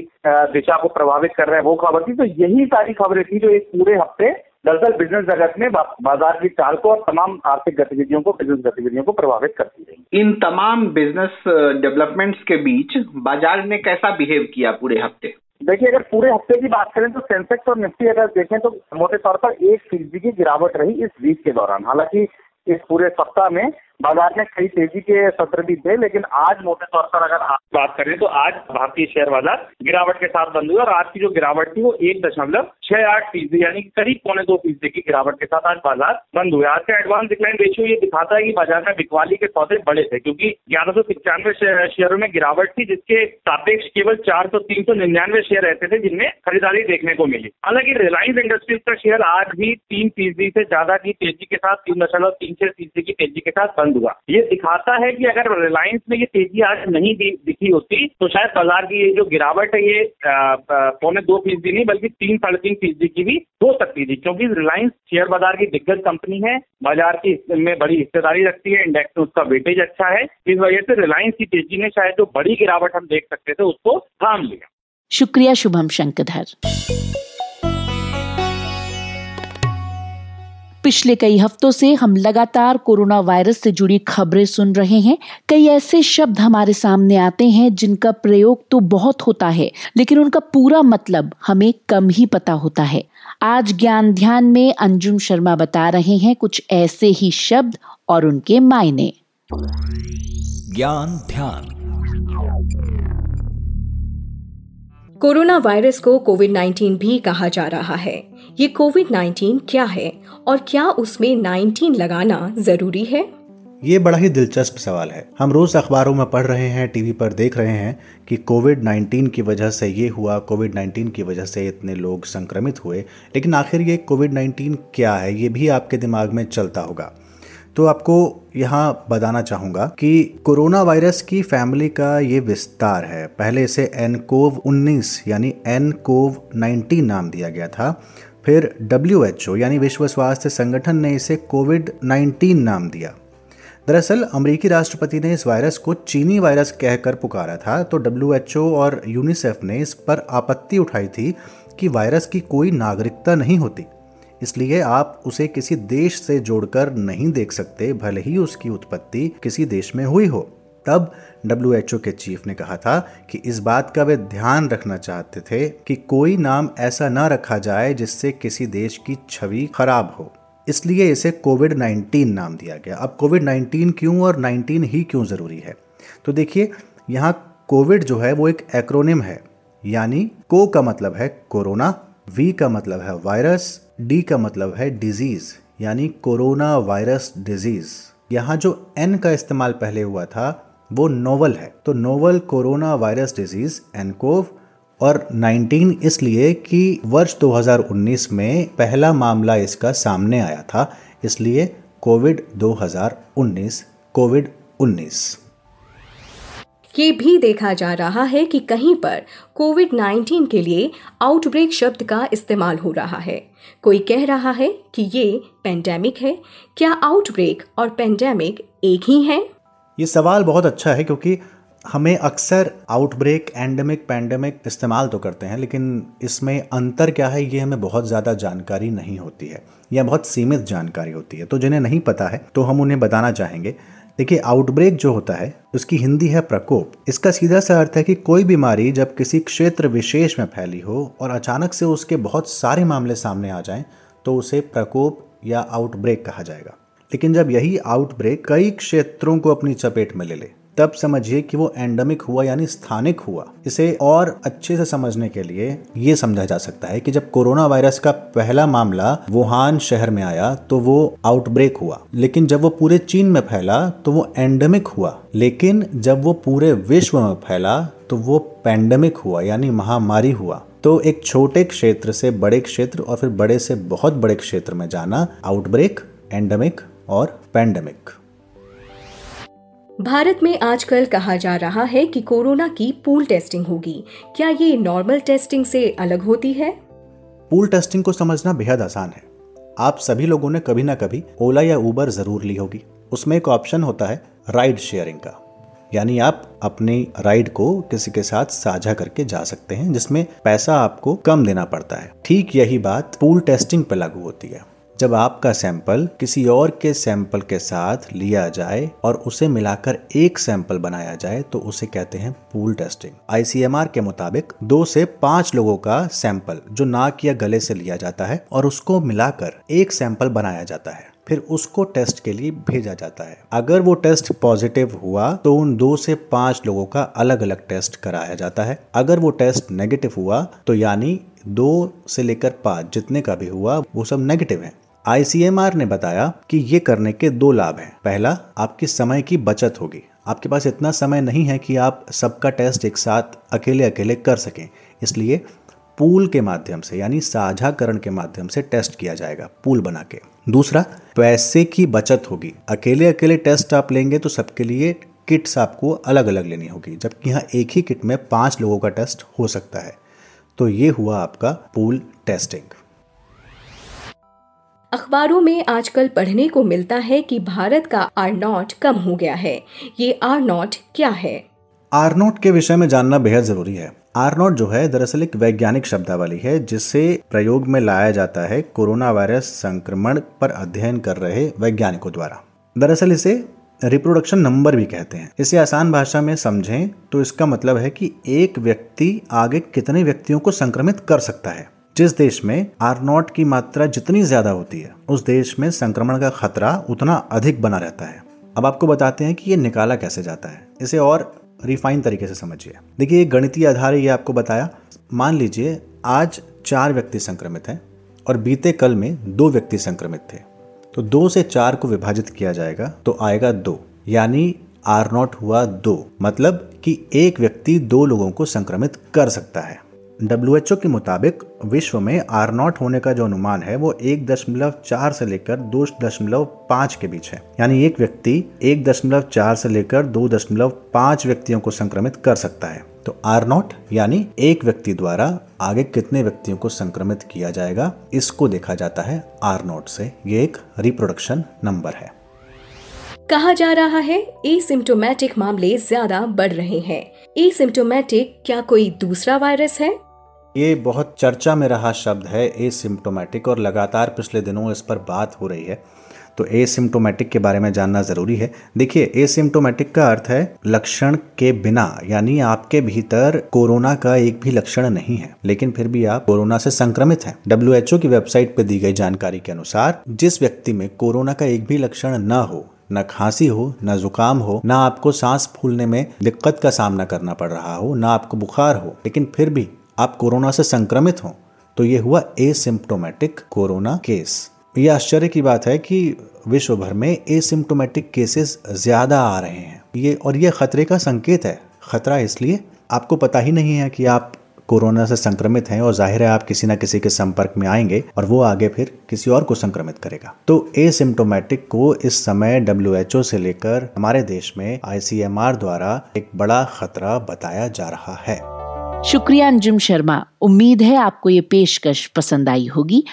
दिशा को प्रभावित कर रहे हैं वो खबर थी। तो यही सारी खबरें थी जो एक पूरे हफ़्ते दरअसल बिज़नेस जगत में बाज़ार की चाल को और तमाम आर्थिक गतिविधियों को बिज़नेस गतिविधियों को प्रभावित करती रही। इन तमाम बिज़नेस डेवलपमेंट्स के बीच बाज़ार ने कैसा बिहेव किया पूरे हफ़्ते? देखिए अगर पूरे हफ़्ते की बात करें तो सेंसेक्स और निफ्टी अगर देखें तो मोटे तौर पर एक फ़ीसदी की गिरावट रही इस वीक के दौरान। हालाँकि इस पूरे सप्ताह में बाज़ार में कई तेज़ी के सत्र भी थे, लेकिन आज मोटे तौर पर अगर आप बात करें तो आज भारतीय शेयर बाज़ार गिरावट के साथ बंद हुए और आज की जो गिरावट थी वो एक दशमलव छह आठ फ़ीसदी, यानी करीब पौने दो फ़ीसदी की गिरावट के साथ आज बाज़ार बंद हुए। आज का एडवांस डिक्लाइन रेशियो ये दिखाता है कि बाज़ार में बिकवाली के सौदे बड़े थे, क्योंकि ग्यारह सौ पिचानवे शेयरों में गिरावट थी, जिसके सापेक्ष केवल चार सौ तीन सौ निन्यानवे शेयर ऐसे थे, जिनमें खरीदारी देखने को मिली। हालाँकि रिलायंस इंडस्ट्रीज़ का शेयर आज भी तीन फ़ीसदी से ज़्यादा की तेज़ी के साथ, तीन दशमलव तीन छह फ़ीसदी की तेज़ी के साथ बंद हुआ। ये दिखाता है कि अगर रिलायंस में ये तेज़ी आज नहीं दिखी होती तो शायद बाज़ार की ये जो गिरावट है, ये पौने दो फ़ीसदी नहीं, बल्कि तीन, साढ़े तीन फ़ीसदी की भी हो सकती थी, क्योंकि रिलायंस शेयर बाज़ार की दिग्गज कंपनी है, बाज़ार की में बड़ी हिस्सेदारी रखती है इंडेक्स में उसका वेटेज अच्छा है, इस वजह से रिलायंस की तेज़ी ने शायद जो बड़ी गिरावट हम देख सकते थे, उसको थाम लिया। शुक्रिया शुभम शंकधर पिछले कई हफ्तों से हम लगातार कोरोना वायरस से जुड़ी खबरें सुन रहे हैं। कई ऐसे शब्द हमारे सामने आते हैं जिनका प्रयोग तो बहुत होता है, लेकिन उनका पूरा मतलब हमें कम ही पता होता है। आज ज्ञान ध्यान में अंजुम शर्मा बता रहे हैं कुछ ऐसे ही शब्द और उनके मायने। ज्ञान ध्यान। कोरोना वायरस को कोविड 19 भी कहा जा रहा है। ये कोविड 19 क्या है और क्या उसमें 19 लगाना ज़रूरी है? ये बड़ा ही दिलचस्प सवाल है। हम रोज अखबारों में पढ़ रहे हैं, टीवी पर देख रहे हैं कि कोविड 19 की वजह से ये हुआ कोविड 19 की वजह से इतने लोग संक्रमित हुए। लेकिन आखिर ये कोविड 19 क्या है, ये भी आपके दिमाग में चलता होगा। तो आपको यहाँ बताना चाहूँगा कि कोरोना वायरस की फैमिली का ये विस्तार है। पहले इसे एन कोव उन्नीस यानी एन कोव नाइन्टीन नाम दिया गया था। फिर डब्ल्यू एच ओ यानी विश्व स्वास्थ्य संगठन ने इसे कोविड नाइन्टीन नाम दिया। दरअसल अमेरिकी राष्ट्रपति ने इस वायरस को चीनी वायरस कहकर पुकारा था तो डब्ल्यू एच ओ और यूनिसेफ ने इस पर आपत्ति उठाई थी कि वायरस की कोई नागरिकता नहीं होती। इसलिए आप उसे किसी देश से जोड़कर नहीं देख सकते, भले ही उसकी उत्पत्ति किसी देश में हुई हो। तब डब्ल्यू के चीफ ने कहा था कि इस बात का वे ध्यान रखना चाहते थे कि कोई नाम ऐसा ना रखा जाए जिससे किसी देश की छवि खराब हो। इसलिए इसे कोविड 19 नाम दिया गया। अब कोविड 19 क्यों और 19 ही क्यों ज़रूरी है? तो देखिए, यहाँ कोविड जो है वो एक एक्रोनिम है, यानी को का मतलब है कोरोना, वी का मतलब है वायरस डी का मतलब है डिज़ीज़ यानी कोरोना वायरस डिज़ीज़ यहाँ जो एन का इस्तेमाल पहले हुआ था, वो नोवल है। तो novel corona virus disease nCoV और 19 इसलिए कि वर्ष 2019 में पहला मामला इसका सामने आया था, इसलिए कोविड 2019 कोविड 19 ये भी देखा जा रहा है कि कहीं पर कोविड 19 के लिए आउटब्रेक शब्द का इस्तेमाल हो रहा है। कोई कह रहा है कि ये पेंडेमिक है। क्या आउटब्रेक और पेंडेमिक एक ही है? ये सवाल बहुत अच्छा है क्योंकि हमें अक्सर आउटब्रेक एंडेमिक पैंडेमिक इस्तेमाल तो करते हैं, लेकिन इसमें अंतर क्या है ये हमें बहुत ज़्यादा जानकारी नहीं होती है या बहुत सीमित जानकारी होती है। तो जिन्हें नहीं पता है तो हम उन्हें बताना चाहेंगे। देखिए आउटब्रेक जो होता है, उसकी हिंदी है प्रकोप। इसका सीधा सा अर्थ है कि कोई बीमारी जब किसी क्षेत्र विशेष में फैली हो और अचानक से उसके बहुत सारे मामले सामने आ जाएँ तो उसे प्रकोप या आउटब्रेक कहा जाएगा। लेकिन जब यही आउटब्रेक कई क्षेत्रों को अपनी चपेट में ले ले तब समझिए कि वो एंडेमिक हुआ यानी स्थानिक हुआ। इसे और अच्छे से समझने के लिए ये समझा जा सकता है कि जब कोरोना वायरस का पहला मामला वुहान शहर में आया तो वो आउटब्रेक हुआ। लेकिन जब वो पूरे चीन में फैला तो वो एंडेमिक हुआ। लेकिन जब वो पूरे विश्व में फैला तो वो पैंडेमिक हुआ, यानी महामारी हुआ। तो एक छोटे क्षेत्र से बड़े क्षेत्र और फिर बड़े से बहुत बड़े क्षेत्र में जाना आउटब्रेक एंडेमिक और पैंडेमिक भारत में आजकल कहा जा रहा है कि कोरोना की पूल टेस्टिंग होगी। क्या ये नॉर्मल टेस्टिंग से अलग होती है? पूल टेस्टिंग को समझना बेहद आसान है। आप सभी लोगों ने कभी ना कभी ओला या उबर ज़रूर ली होगी। उसमें एक ऑप्शन होता है राइड शेयरिंग का। यानी आप अपनी राइड को किसी के साथ साझा करके जा सकते हैं, जिसमें पैसा आपको कम देना पड़ता है। ठीक यही बात पूल टेस्टिंग पर लागू होती है। जब आपका सैंपल किसी और के सैंपल के साथ लिया जाए और उसे मिलाकर एक सैंपल बनाया जाए तो उसे कहते हैं पूल टेस्टिंग। आईसीएमआर के मुताबिक दो से पाँच लोगों का सैंपल जो नाक या गले से लिया जाता है और उसको मिलाकर एक सैंपल बनाया जाता है, फिर उसको टेस्ट के लिए भेजा जाता है। अगर वो टेस्ट पॉजिटिव हुआ तो उन दो से पाँच लोगों का अलग अलग टेस्ट कराया जाता है। अगर वो टेस्ट नेगेटिव हुआ तो यानी दो से लेकर पाँच जितने का भी हुआ, वो सब नेगेटिव है। आईसीएमआर ने बताया कि ये करने के दो लाभ हैं। पहला, आपकी समय की बचत होगी। आपके पास इतना समय नहीं है कि आप सबका टेस्ट एक साथ अकेले अकेले कर सकें। इसलिए पूल के माध्यम से, यानी साझाकरण के माध्यम से टेस्ट किया जाएगा, पूल बना के। दूसरा, पैसे की बचत होगी। अकेले अकेले टेस्ट आप लेंगे तो सबके लिए किट्स आपको अलग अलग लेनी होगी, जबकि यहाँ एक ही किट में पाँच लोगों का टेस्ट हो सकता है। तो ये हुआ आपका पूल टेस्टिंग। अखबारों में आजकल पढ़ने को मिलता है कि भारत का आर नॉट कम हो गया है। ये आर नॉट क्या है? आरनोट के विषय में जानना बेहद ज़रूरी है। आरनोट जो है, दरअसल एक वैज्ञानिक शब्दावली है, जिसे प्रयोग में लाया जाता है कोरोना वायरस संक्रमण पर अध्ययन कर रहे वैज्ञानिकों द्वारा। दरअसल इसे रिप्रोडक्शन नंबर भी कहते हैं। इसे आसान भाषा में समझें तो इसका मतलब है कि एक व्यक्ति आगे कितने व्यक्तियों को संक्रमित कर सकता है। जिस देश में आर नॉट की मात्रा जितनी ज़्यादा होती है, उस देश में संक्रमण का खतरा उतना अधिक बना रहता है। अब आपको बताते हैं कि ये निकाला कैसे जाता है। इसे और रिफाइन तरीके से समझिए। देखिए गणितीय आधार ये आपको बताया। मान लीजिए, आज चार व्यक्ति संक्रमित हैं और बीते कल में दो व्यक्ति संक्रमित थे। तो दो से चार को विभाजित किया जाएगा तो आएगा दो। यानी आर नॉट हुआ दो। मतलब कि एक व्यक्ति दो लोगों को संक्रमित कर सकता है। डब्ल्यूएचओ के मुताबिक विश्व में आर नॉट होने का जो अनुमान है, वो एक दशमलव चार से लेकर दो दशमलव पाँच के बीच है। यानी एक व्यक्ति एक दशमलव चार से लेकर दो दशमलव पाँच व्यक्तियों को संक्रमित कर सकता है। तो आर नॉट यानी एक व्यक्ति द्वारा आगे कितने व्यक्तियों को संक्रमित किया जाएगा, इसको देखा जाता है आर नॉट से। ये एक रिप्रोडक्शन नंबर है। कहा जा रहा है एसिम्टोमेटिक मामले ज़्यादा बढ़ रहे हैं। एसिम्टोमेटिक क्या कोई दूसरा वायरस है? ये बहुत चर्चा में रहा शब्द है, एसिम्टोमेटिक, और लगातार पिछले दिनों इस पर बात हो रही है। तो एसिम्टोमेटिक के बारे में जानना ज़रूरी है। देखिए, एसिम्टोमेटिक का अर्थ है लक्षण के बिना, यानी आपके भीतर कोरोना का एक भी लक्षण नहीं है। लेकिन फिर भी आप कोरोना से संक्रमित हैं। डब्ल्यू की वेबसाइट पर दी गई जानकारी के अनुसार, जिस व्यक्ति में कोरोना का एक भी लक्षण न हो न खांसी हो, न जुकाम हो, न आपको सांस फूलने में दिक्कत का सामना करना पड़ रहा हो, न आपको बुखार हो, लेकिन फिर भी आप कोरोना से संक्रमित हो तो ये हुआ एसिम्टोमेटिक कोरोना केस। ये आश्चर्य की बात है कि विश्व भर में एसिम्टोमेटिक केसेस ज़्यादा आ रहे हैं। ये और ये खतरे का संकेत है। खतरा इसलिए आपको पता ही नहीं है कि आप कोरोना से संक्रमित हैं और ज़ाहिर है आप किसी ना किसी के संपर्क में आएँगे और वो आगे फिर किसी और को संक्रमित करेगा। तो एसिम्टोमेटिक को इस समय डब्ल्यूएचओ से लेकर हमारे देश में आईसीएमआर द्वारा एक बड़ा खतरा बताया जा रहा है। शुक्रिया अंजुम शर्मा। उम्मीद है आपको ये पेशकश पसंद आई होगी।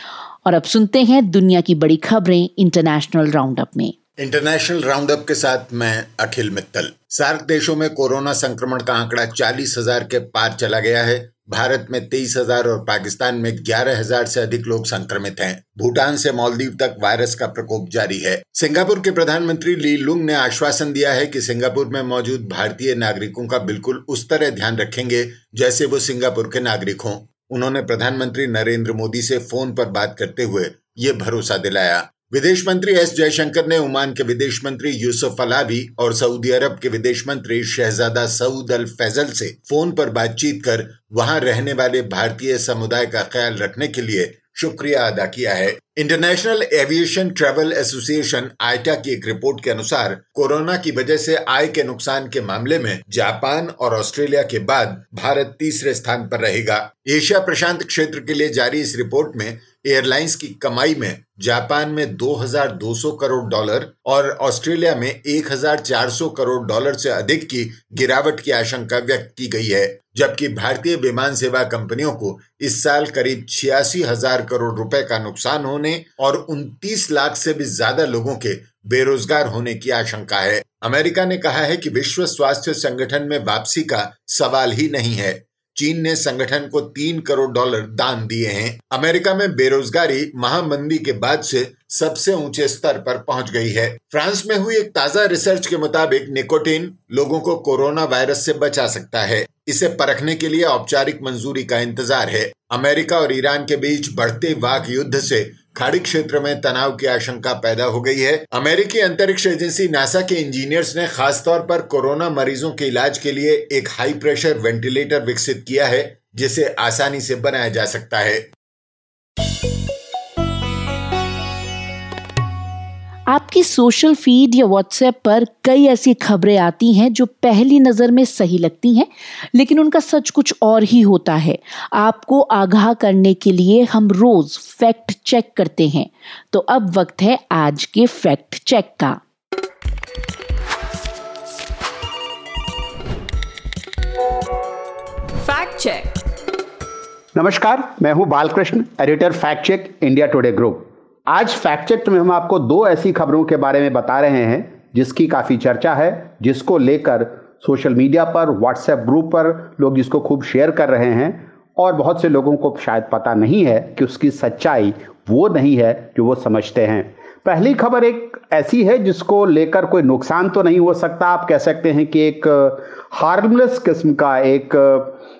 और अब सुनते हैं दुनिया की बड़ी खबरें इंटरनेशनल राउंड अप में। इंटरनेशनल राउंड अप के साथ मैं अखिल मित्तल। सार्क देशों में कोरोना संक्रमण का आंकड़ा चालीस हज़ार के पार चला गया है। भारत में तेईस हज़ार और पाकिस्तान में ग्यारह हज़ार से अधिक लोग संक्रमित हैं। भूटान से मालदीव तक वायरस का प्रकोप जारी है। सिंगापुर के प्रधानमंत्री ली लुंग ने आश्वासन दिया है कि सिंगापुर में मौजूद भारतीय नागरिकों का बिल्कुल उस तरह ध्यान रखेंगे जैसे वो सिंगापुर के नागरिक हों। उन्होंने प्रधानमंत्री नरेंद्र मोदी से फ़ोन पर बात करते हुए ये भरोसा दिलाया। विदेश मंत्री एस जयशंकर ने ओमान के विदेश मंत्री यूसुफ अलावी और सऊदी अरब के विदेश मंत्री शहजादा सऊद अल फैजल से फ़ोन पर बातचीत कर वहाँ रहने वाले भारतीय समुदाय का ख्याल रखने के लिए शुक्रिया अदा किया है। International aviation travel association IATA की एक रिपोर्ट के अनुसार कोरोना की वजह से आय के नुकसान के मामले में जापान और ऑस्ट्रेलिया के बाद भारत तीसरे स्थान पर रहेगा। एशिया प्रशांत क्षेत्र के लिए जारी इस रिपोर्ट में एयरलाइंस की कमाई में जापान में 2,200 करोड़ डॉलर और ऑस्ट्रेलिया में 1,400 करोड़ डॉलर से अधिक की गिरावट की आशंका व्यक्त की गई है जबकि भारतीय विमान सेवा कंपनियों को इस साल करीब छियासी हज़ार करोड़ रुपए का नुकसान होने और उनतीस लाख से भी ज़्यादा लोगों के बेरोजगार होने की आशंका है। अमेरिका ने कहा है कि विश्व स्वास्थ्य संगठन में वापसी का सवाल ही नहीं है। चीन ने संगठन को तीन करोड़ डॉलर दान दिए हैं। अमेरिका में बेरोजगारी, महामंदी के बाद से सबसे ऊँचे स्तर पर पहुँच गई है। फ्रांस में हुई एक ताज़ा रिसर्च के मुताबिक निकोटीन लोगों को कोरोना वायरस से बचा सकता है। इसे परखने के लिए औपचारिक मंजूरी का इंतज़ार है। अमेरिका और ईरान के बीच बढ़ते वाक युद्ध से खाड़ी क्षेत्र में तनाव की आशंका पैदा हो गई है। अमेरिकी अंतरिक्ष एजेंसी नासा के इंजीनियर्स ने खासतौर पर कोरोना मरीजों के इलाज के लिए एक हाई प्रेशर वेंटिलेटर विकसित किया है, जिसे आसानी से बनाया जा सकता है। आपकी सोशल फ़ीड या व्हाट्सएप पर कई ऐसी खबरें आती हैं जो पहली नज़र में सही लगती हैं लेकिन उनका सच कुछ और ही होता है। आपको आगाह करने के लिए हम रोज़ फैक्ट चेक करते हैं। तो अब वक्त है आज के फैक्ट चेक का। फैक्ट चेक नमस्कार मैं हूँ Balkrishna editor fact check India Today group आज फैक्ट में हम आपको दो ऐसी खबरों के बारे में बता रहे हैं, जिसकी काफ़ी चर्चा है, जिसको लेकर सोशल मीडिया पर व्हाट्सएप ग्रुप पर लोग इसको खूब शेयर कर रहे हैं, और बहुत से लोगों को शायद पता नहीं है कि उसकी सच्चाई वो नहीं है जो वो समझते हैं। पहली खबर एक ऐसी है, जिसको लेकर कोई नुकसान तो नहीं हो सकता। आप कह सकते हैं कि एक हार्मलेस किस्म का एक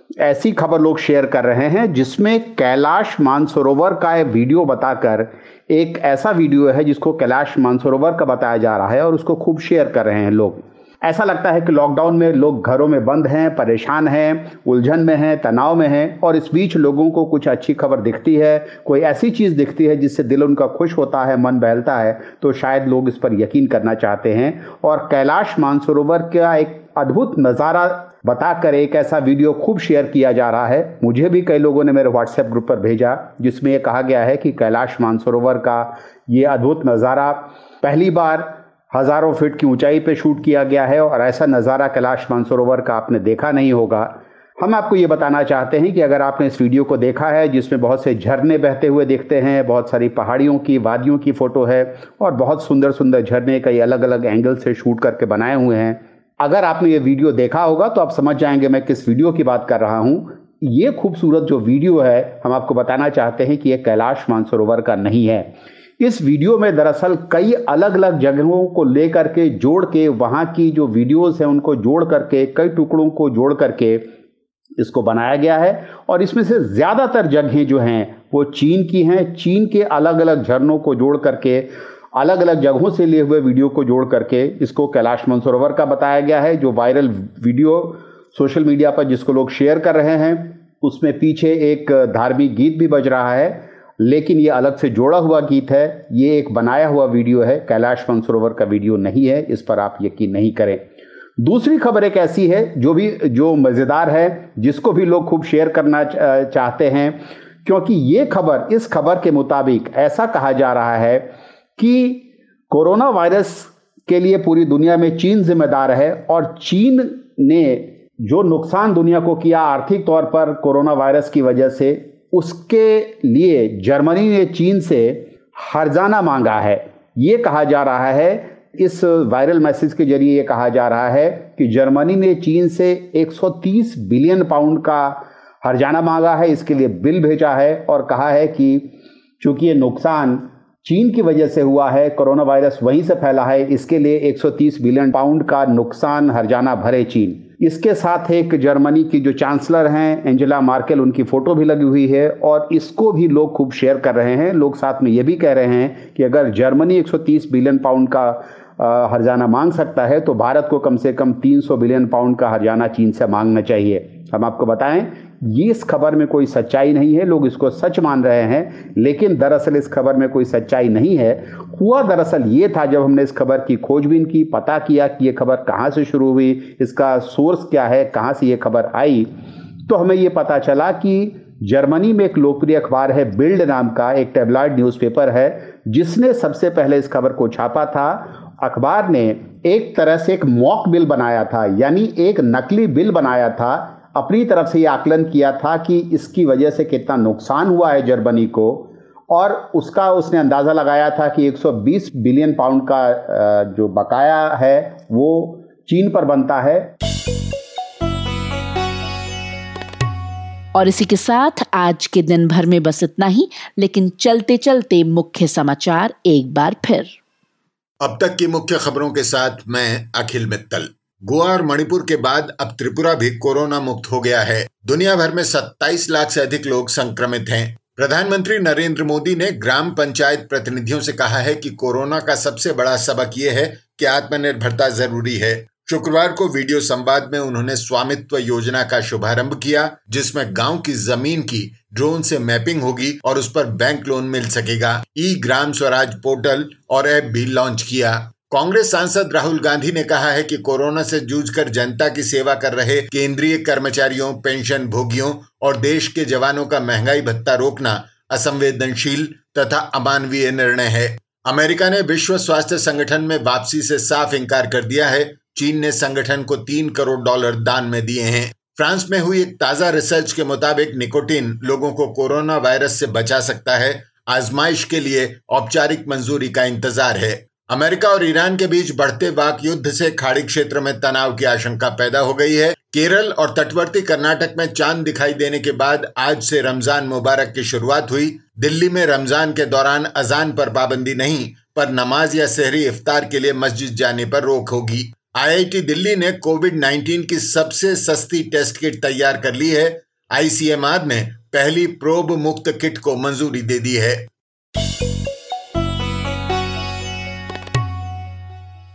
ऐसी खबर लोग शेयर कर रहे हैं, जिसमें कैलाश मानसरोवर का वीडियो बताकर, एक ऐसा वीडियो है जिसको कैलाश मानसरोवर का बताया जा रहा है और उसको खूब शेयर कर रहे हैं लोग। ऐसा लगता है कि लॉकडाउन में लोग घरों में बंद हैं, परेशान हैं, उलझन में हैं, तनाव में हैं, और इस बीच लोगों को कुछ अच्छी खबर दिखती है, कोई ऐसी चीज़ दिखती है जिससे दिल उनका खुश होता है, मन बहलता है तो शायद लोग इस पर यकीन करना चाहते हैं। और कैलाश मानसरोवर का एक अद्भुत नज़ारा बताकर एक ऐसा वीडियो खूब शेयर किया जा रहा है। मुझे भी कई लोगों ने मेरे व्हाट्सएप ग्रुप पर भेजा, जिसमें यह कहा गया है कि कैलाश मानसरोवर का ये अद्भुत नज़ारा पहली बार हज़ारों फीट की ऊंचाई पर शूट किया गया है और ऐसा नज़ारा कैलाश मानसरोवर का आपने देखा नहीं होगा। हम आपको ये बताना चाहते हैं कि अगर आपने इस वीडियो को देखा है, जिसमें बहुत से झरने बहते हुए देखते हैं, बहुत सारी पहाड़ियों की, वादियों की फ़ोटो है और बहुत सुंदर सुंदर झरने कई अलग अलग एंगल से शूट करके बनाए हुए हैं अगर आपने ये वीडियो देखा होगा तो आप समझ जाएँगे मैं किस वीडियो की बात कर रहा हूँ। ये खूबसूरत जो वीडियो है, हम आपको बताना चाहते हैं कि ये कैलाश मानसरोवर का नहीं है। इस वीडियो में दरअसल कई अलग अलग जगहों को लेकर के, जोड़ के, वहाँ की जो वीडियोस हैं, उनको जोड़ करके, कई टुकड़ों को जोड़ करके इसको बनाया गया है। और इसमें से ज़्यादातर जगहें जो हैं, वो चीन की हैं। चीन के अलग अलग झरनों को जोड़ करके अलग अलग जगहों से लिए हुए वीडियो को जोड़ करके इसको कैलाश मनसरोवर का बताया गया है, जो वायरल वीडियो सोशल मीडिया पर जिसको लोग शेयर कर रहे हैं, उसमें पीछे एक धार्मिक गीत भी बज रहा है, लेकिन ये अलग से जोड़ा हुआ गीत है, ये एक बनाया हुआ वीडियो है, कैलाश मनसरोवर का वीडियो नहीं है, इस पर आप यकीन नहीं करें। दूसरी खबर एक ऐसी है, जो भी, जो मज़ेदार है, जिसको भी लोग खूब शेयर करना चाहते हैं, क्योंकि ये खबर, इस खबर के मुताबिक ऐसा कहा जा रहा है कि कोरोना वायरस के लिए पूरी दुनिया में चीन जिम्मेदार है और चीन ने जो नुकसान दुनिया को किया आर्थिक तौर पर कोरोना वायरस की वजह से, उसके लिए जर्मनी ने चीन से हरजाना मांगा है। ये कहा जा रहा है, इस वायरल मैसेज के ज़रिए ये कहा जा रहा है कि जर्मनी ने चीन से 130 बिलियन पाउंड का हरजाना मांगा है, इसके लिए बिल भेजा है और कहा है कि चूँकि ये नुकसान चीन की वजह से हुआ है, कोरोना वायरस वहीं से फैला है। इसके लिए 130 बिलियन पाउंड का नुकसान हरजाना भरे चीन। इसके साथ एक जर्मनी की जो चांसलर हैं, एंजेला मार्केल, उनकी फ़ोटो भी लगी हुई है और इसको भी लोग खूब शेयर कर रहे हैं। लोग साथ में ये भी कह रहे हैं कि अगर जर्मनी 130 बिलियन पाउंड का हरजाना मांग सकता है तो भारत को कम से कम 300 बिलियन पाउंड का हरजाना चीन से मांगना चाहिए। हम आपको बताएँ ये इस खबर में कोई सच्चाई नहीं है, लोग इसको सच मान रहे हैं, लेकिन दरअसल इस खबर में कोई सच्चाई नहीं है। हुआ दरअसल ये था, जब हमने इस खबर की खोजबीन की, पता किया कि ये खबर कहाँ से शुरू हुई, इसका सोर्स क्या है, कहाँ से ये खबर आई तो हमें ये पता चला कि जर्मनी में एक लोकप्रिय अखबार है, बिल्ड नाम का, एक टेबलाइड न्यूज़पेपर है, जिसने सबसे पहले इस खबर को छापा था। अखबार ने एक तरह से एक मॉक बिल बनाया था, यानी एक नकली बिल बनाया था अपनी तरफ़ से ये आकलन किया था कि इसकी वजह से कितना नुकसान हुआ है जर्मनी को और उसका उसने अंदाज़ा लगाया था कि 120 बिलियन पाउंड का जो बकाया है वो चीन पर बनता है। और इसी के साथ आज के दिन भर में बस इतना ही लेकिन चलते चलते मुख्य समाचार एक बार फिर। अब तक की मुख्य खबरों के साथ मैं अखिल मित्तल। गोवा और मणिपुर के बाद अब त्रिपुरा भी कोरोना मुक्त हो गया है। दुनिया भर में 27 लाख से अधिक लोग संक्रमित हैं। प्रधानमंत्री नरेंद्र मोदी ने ग्राम पंचायत प्रतिनिधियों से कहा है कि कोरोना का सबसे बड़ा सबक ये है कि आत्मनिर्भरता ज़रूरी है। शुक्रवार को वीडियो संवाद में उन्होंने स्वामित्व योजना का शुभारंभ किया, जिसमें गाँव की ज़मीन की ड्रोन से मैपिंग होगी और उस पर बैंक लोन मिल सकेगा। ई ग्राम स्वराज पोर्टल और ऐप भी लॉन्च किया। कांग्रेस सांसद राहुल गांधी ने कहा है कि कोरोना से जूझकर जनता की सेवा कर रहे केंद्रीय कर्मचारियों पेंशन भोगियों और देश के जवानों का महँगाई भत्ता रोकना असंवेदनशील तथा अमानवीय निर्णय है। अमेरिका ने विश्व स्वास्थ्य संगठन में वापसी से साफ़ इंकार कर दिया है। चीन ने संगठन को तीन करोड़ डॉलर दान में दिए हैं। फ्रांस में हुई एक ताज़ा रिसर्च के मुताबिक निकोटिन लोगों को कोरोना वायरस से बचा सकता है। आजमाइश के लिए औपचारिक मंजूरी का इंतज़ार है। अमेरिका और ईरान के बीच बढ़ते वाक युद्ध से खाड़ी क्षेत्र में तनाव की आशंका पैदा हो गई है। केरल और तटवर्ती कर्नाटक में चाँद दिखाई देने के बाद आज से रमज़ान मुबारक की शुरुआत हुई। दिल्ली में रमज़ान के दौरान अजान पर पाबंदी नहीं, पर नमाज़ या शहरी इफ्तार के लिए मस्जिद जाने पर रोक होगी। आईआईटी दिल्ली ने कोविड 19 की सबसे सस्ती टेस्ट किट तैयार कर ली है। आईसीएमआर ने पहली प्रोब मुक्त किट को मंजूरी दे दी है।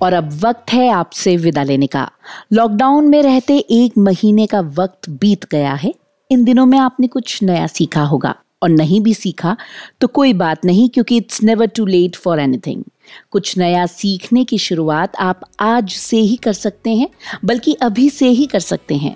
और अब वक्त है आपसे विदा लेने का। लॉकडाउन में रहते एक महीने का वक्त बीत गया है। इन दिनों में आपने कुछ नया सीखा होगा। और नहीं भी सीखा तो कोई बात नहीं, क्योंकि it's never too late for anything कुछ नया सीखने की शुरुआत आप आज से ही कर सकते हैं, बल्कि अभी से ही कर सकते हैं।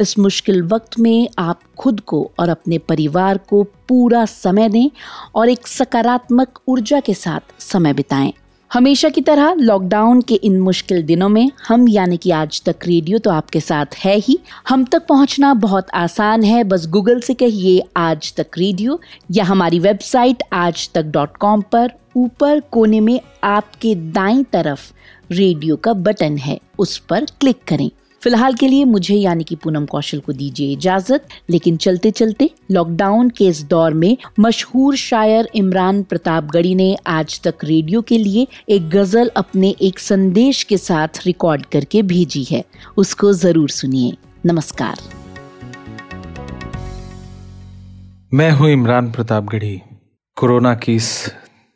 इस मुश्किल वक्त में आप खुद को और अपने परिवार को पूरा समय दें और एक सकारात्मक ऊर्जा के साथ समय बिताएँ। हमेशा की तरह लॉकडाउन के इन मुश्किल दिनों में हम, यानी कि आज तक रेडियो तो आपके साथ है ही। हम तक पहुँचना बहुत आसान है। बस गूगल से कहिए, आज तक रेडियो या हमारी वेबसाइट आज तक डॉट कॉम पर ऊपर कोने में आपके दाई तरफ़ रेडियो का बटन है। उस पर क्लिक करें। फ़िलहाल के लिए मुझे यानी कि पूनम कौशल को दीजिए इजाज़त, लेकिन चलते चलते लॉकडाउन के इस दौर में मशहूर शायर इमरान प्रतापगढ़ी ने आज तक रेडियो के लिए एक गज़ल अपने एक संदेश के साथ रिकॉर्ड करके भेजी है। उसको ज़रूर सुनिए। नमस्कार। मैं हूँ इमरान प्रतापगढ़ी कोरोना की इस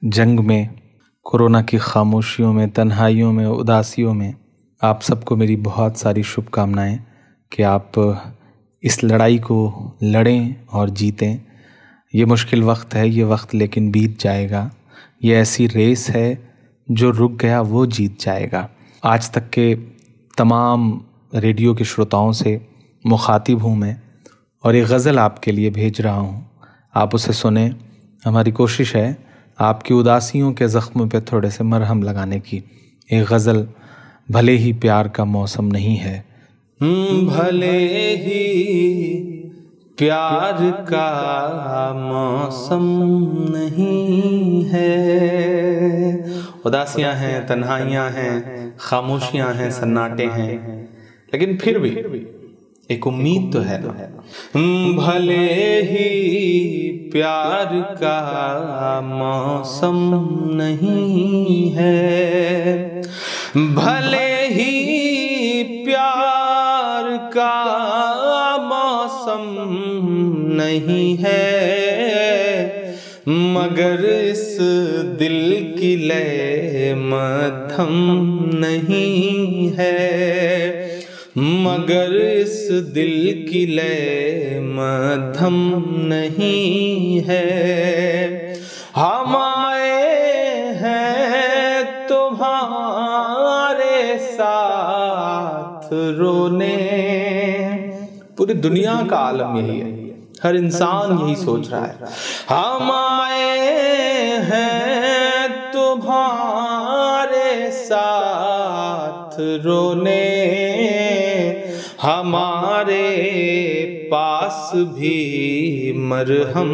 जंग में, कोरोना की खामोशियों में, तन्हाइयों में, उदासियों में आप सबको मेरी बहुत सारी शुभकामनाएँ कि आप इस लड़ाई को लड़ें और जीतें। ये मुश्किल वक्त है, ये वक्त लेकिन बीत जाएगा। ये ऐसी रेस है, जो रुक गया, वो जीत जाएगा। आज तक के तमाम रेडियो के श्रोताओं से मुखातिब हूँ मैं और एक गज़ल आपके लिए भेज रहा हूँ। आप उसे सुने। हमारी कोशिश है आपकी उदासियों के ज़ख्म पे थोड़े से मरहम लगाने की। एक गज़ल भले ही प्यार का मौसम नहीं है। हम्म, भले ही प्यार का मौसम नहीं है। उदासियाँ हैं तन्हाइयाँ हैं खामोशियाँ हैं सन्नाटे हैं। लेकिन फिर भी एक उम्मीद तो है हम्म, भले ही प्यार का मौसम नहीं है। भले ही प्यार का मौसम नहीं है, मगर इस दिल की लय मथम नहीं है। मगर इस दिल की लय मधम नहीं है। रोने पूरी दुनिया का आलम यही है। हर इंसान यही सोच रहा है। हम आए हैं तुम्हारे साथ रोने। हमारे पास भी मरहम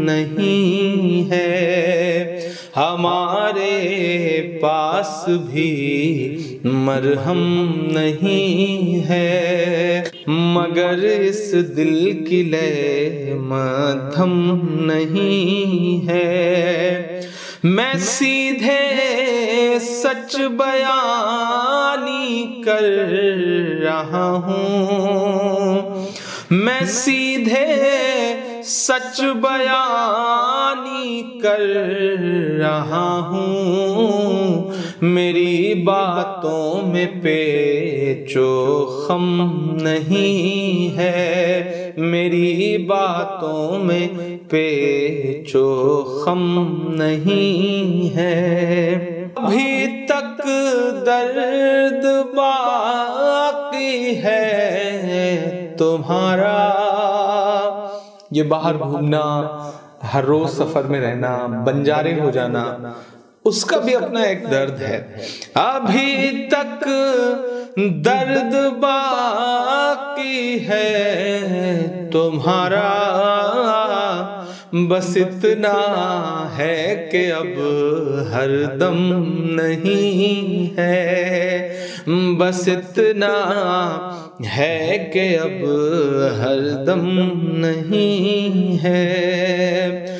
नहीं है। हमारे पास भी मरहम नहीं है, मगर इस दिल की लय मथम नहीं है। मैं सीधे सच बयानी कर रहा हूँ। मैं सीधे सच बयानी कर रहा हूँ। मेरी बातों में पेचो खम नहीं है। मेरी बातों में पेचो खम नहीं है। अभी तक दर्द बाकी है। तुम्हारा ये बाहर घूमना हर रोज सफ़र में रहना बंजारे हो जाना उसका भी अपना एक दर्द है। अभी तक दर्द बाकी है तुम्हारा बस इतना है कि अब हर दम नहीं है। बस इतना है कि अब हर दम नहीं है।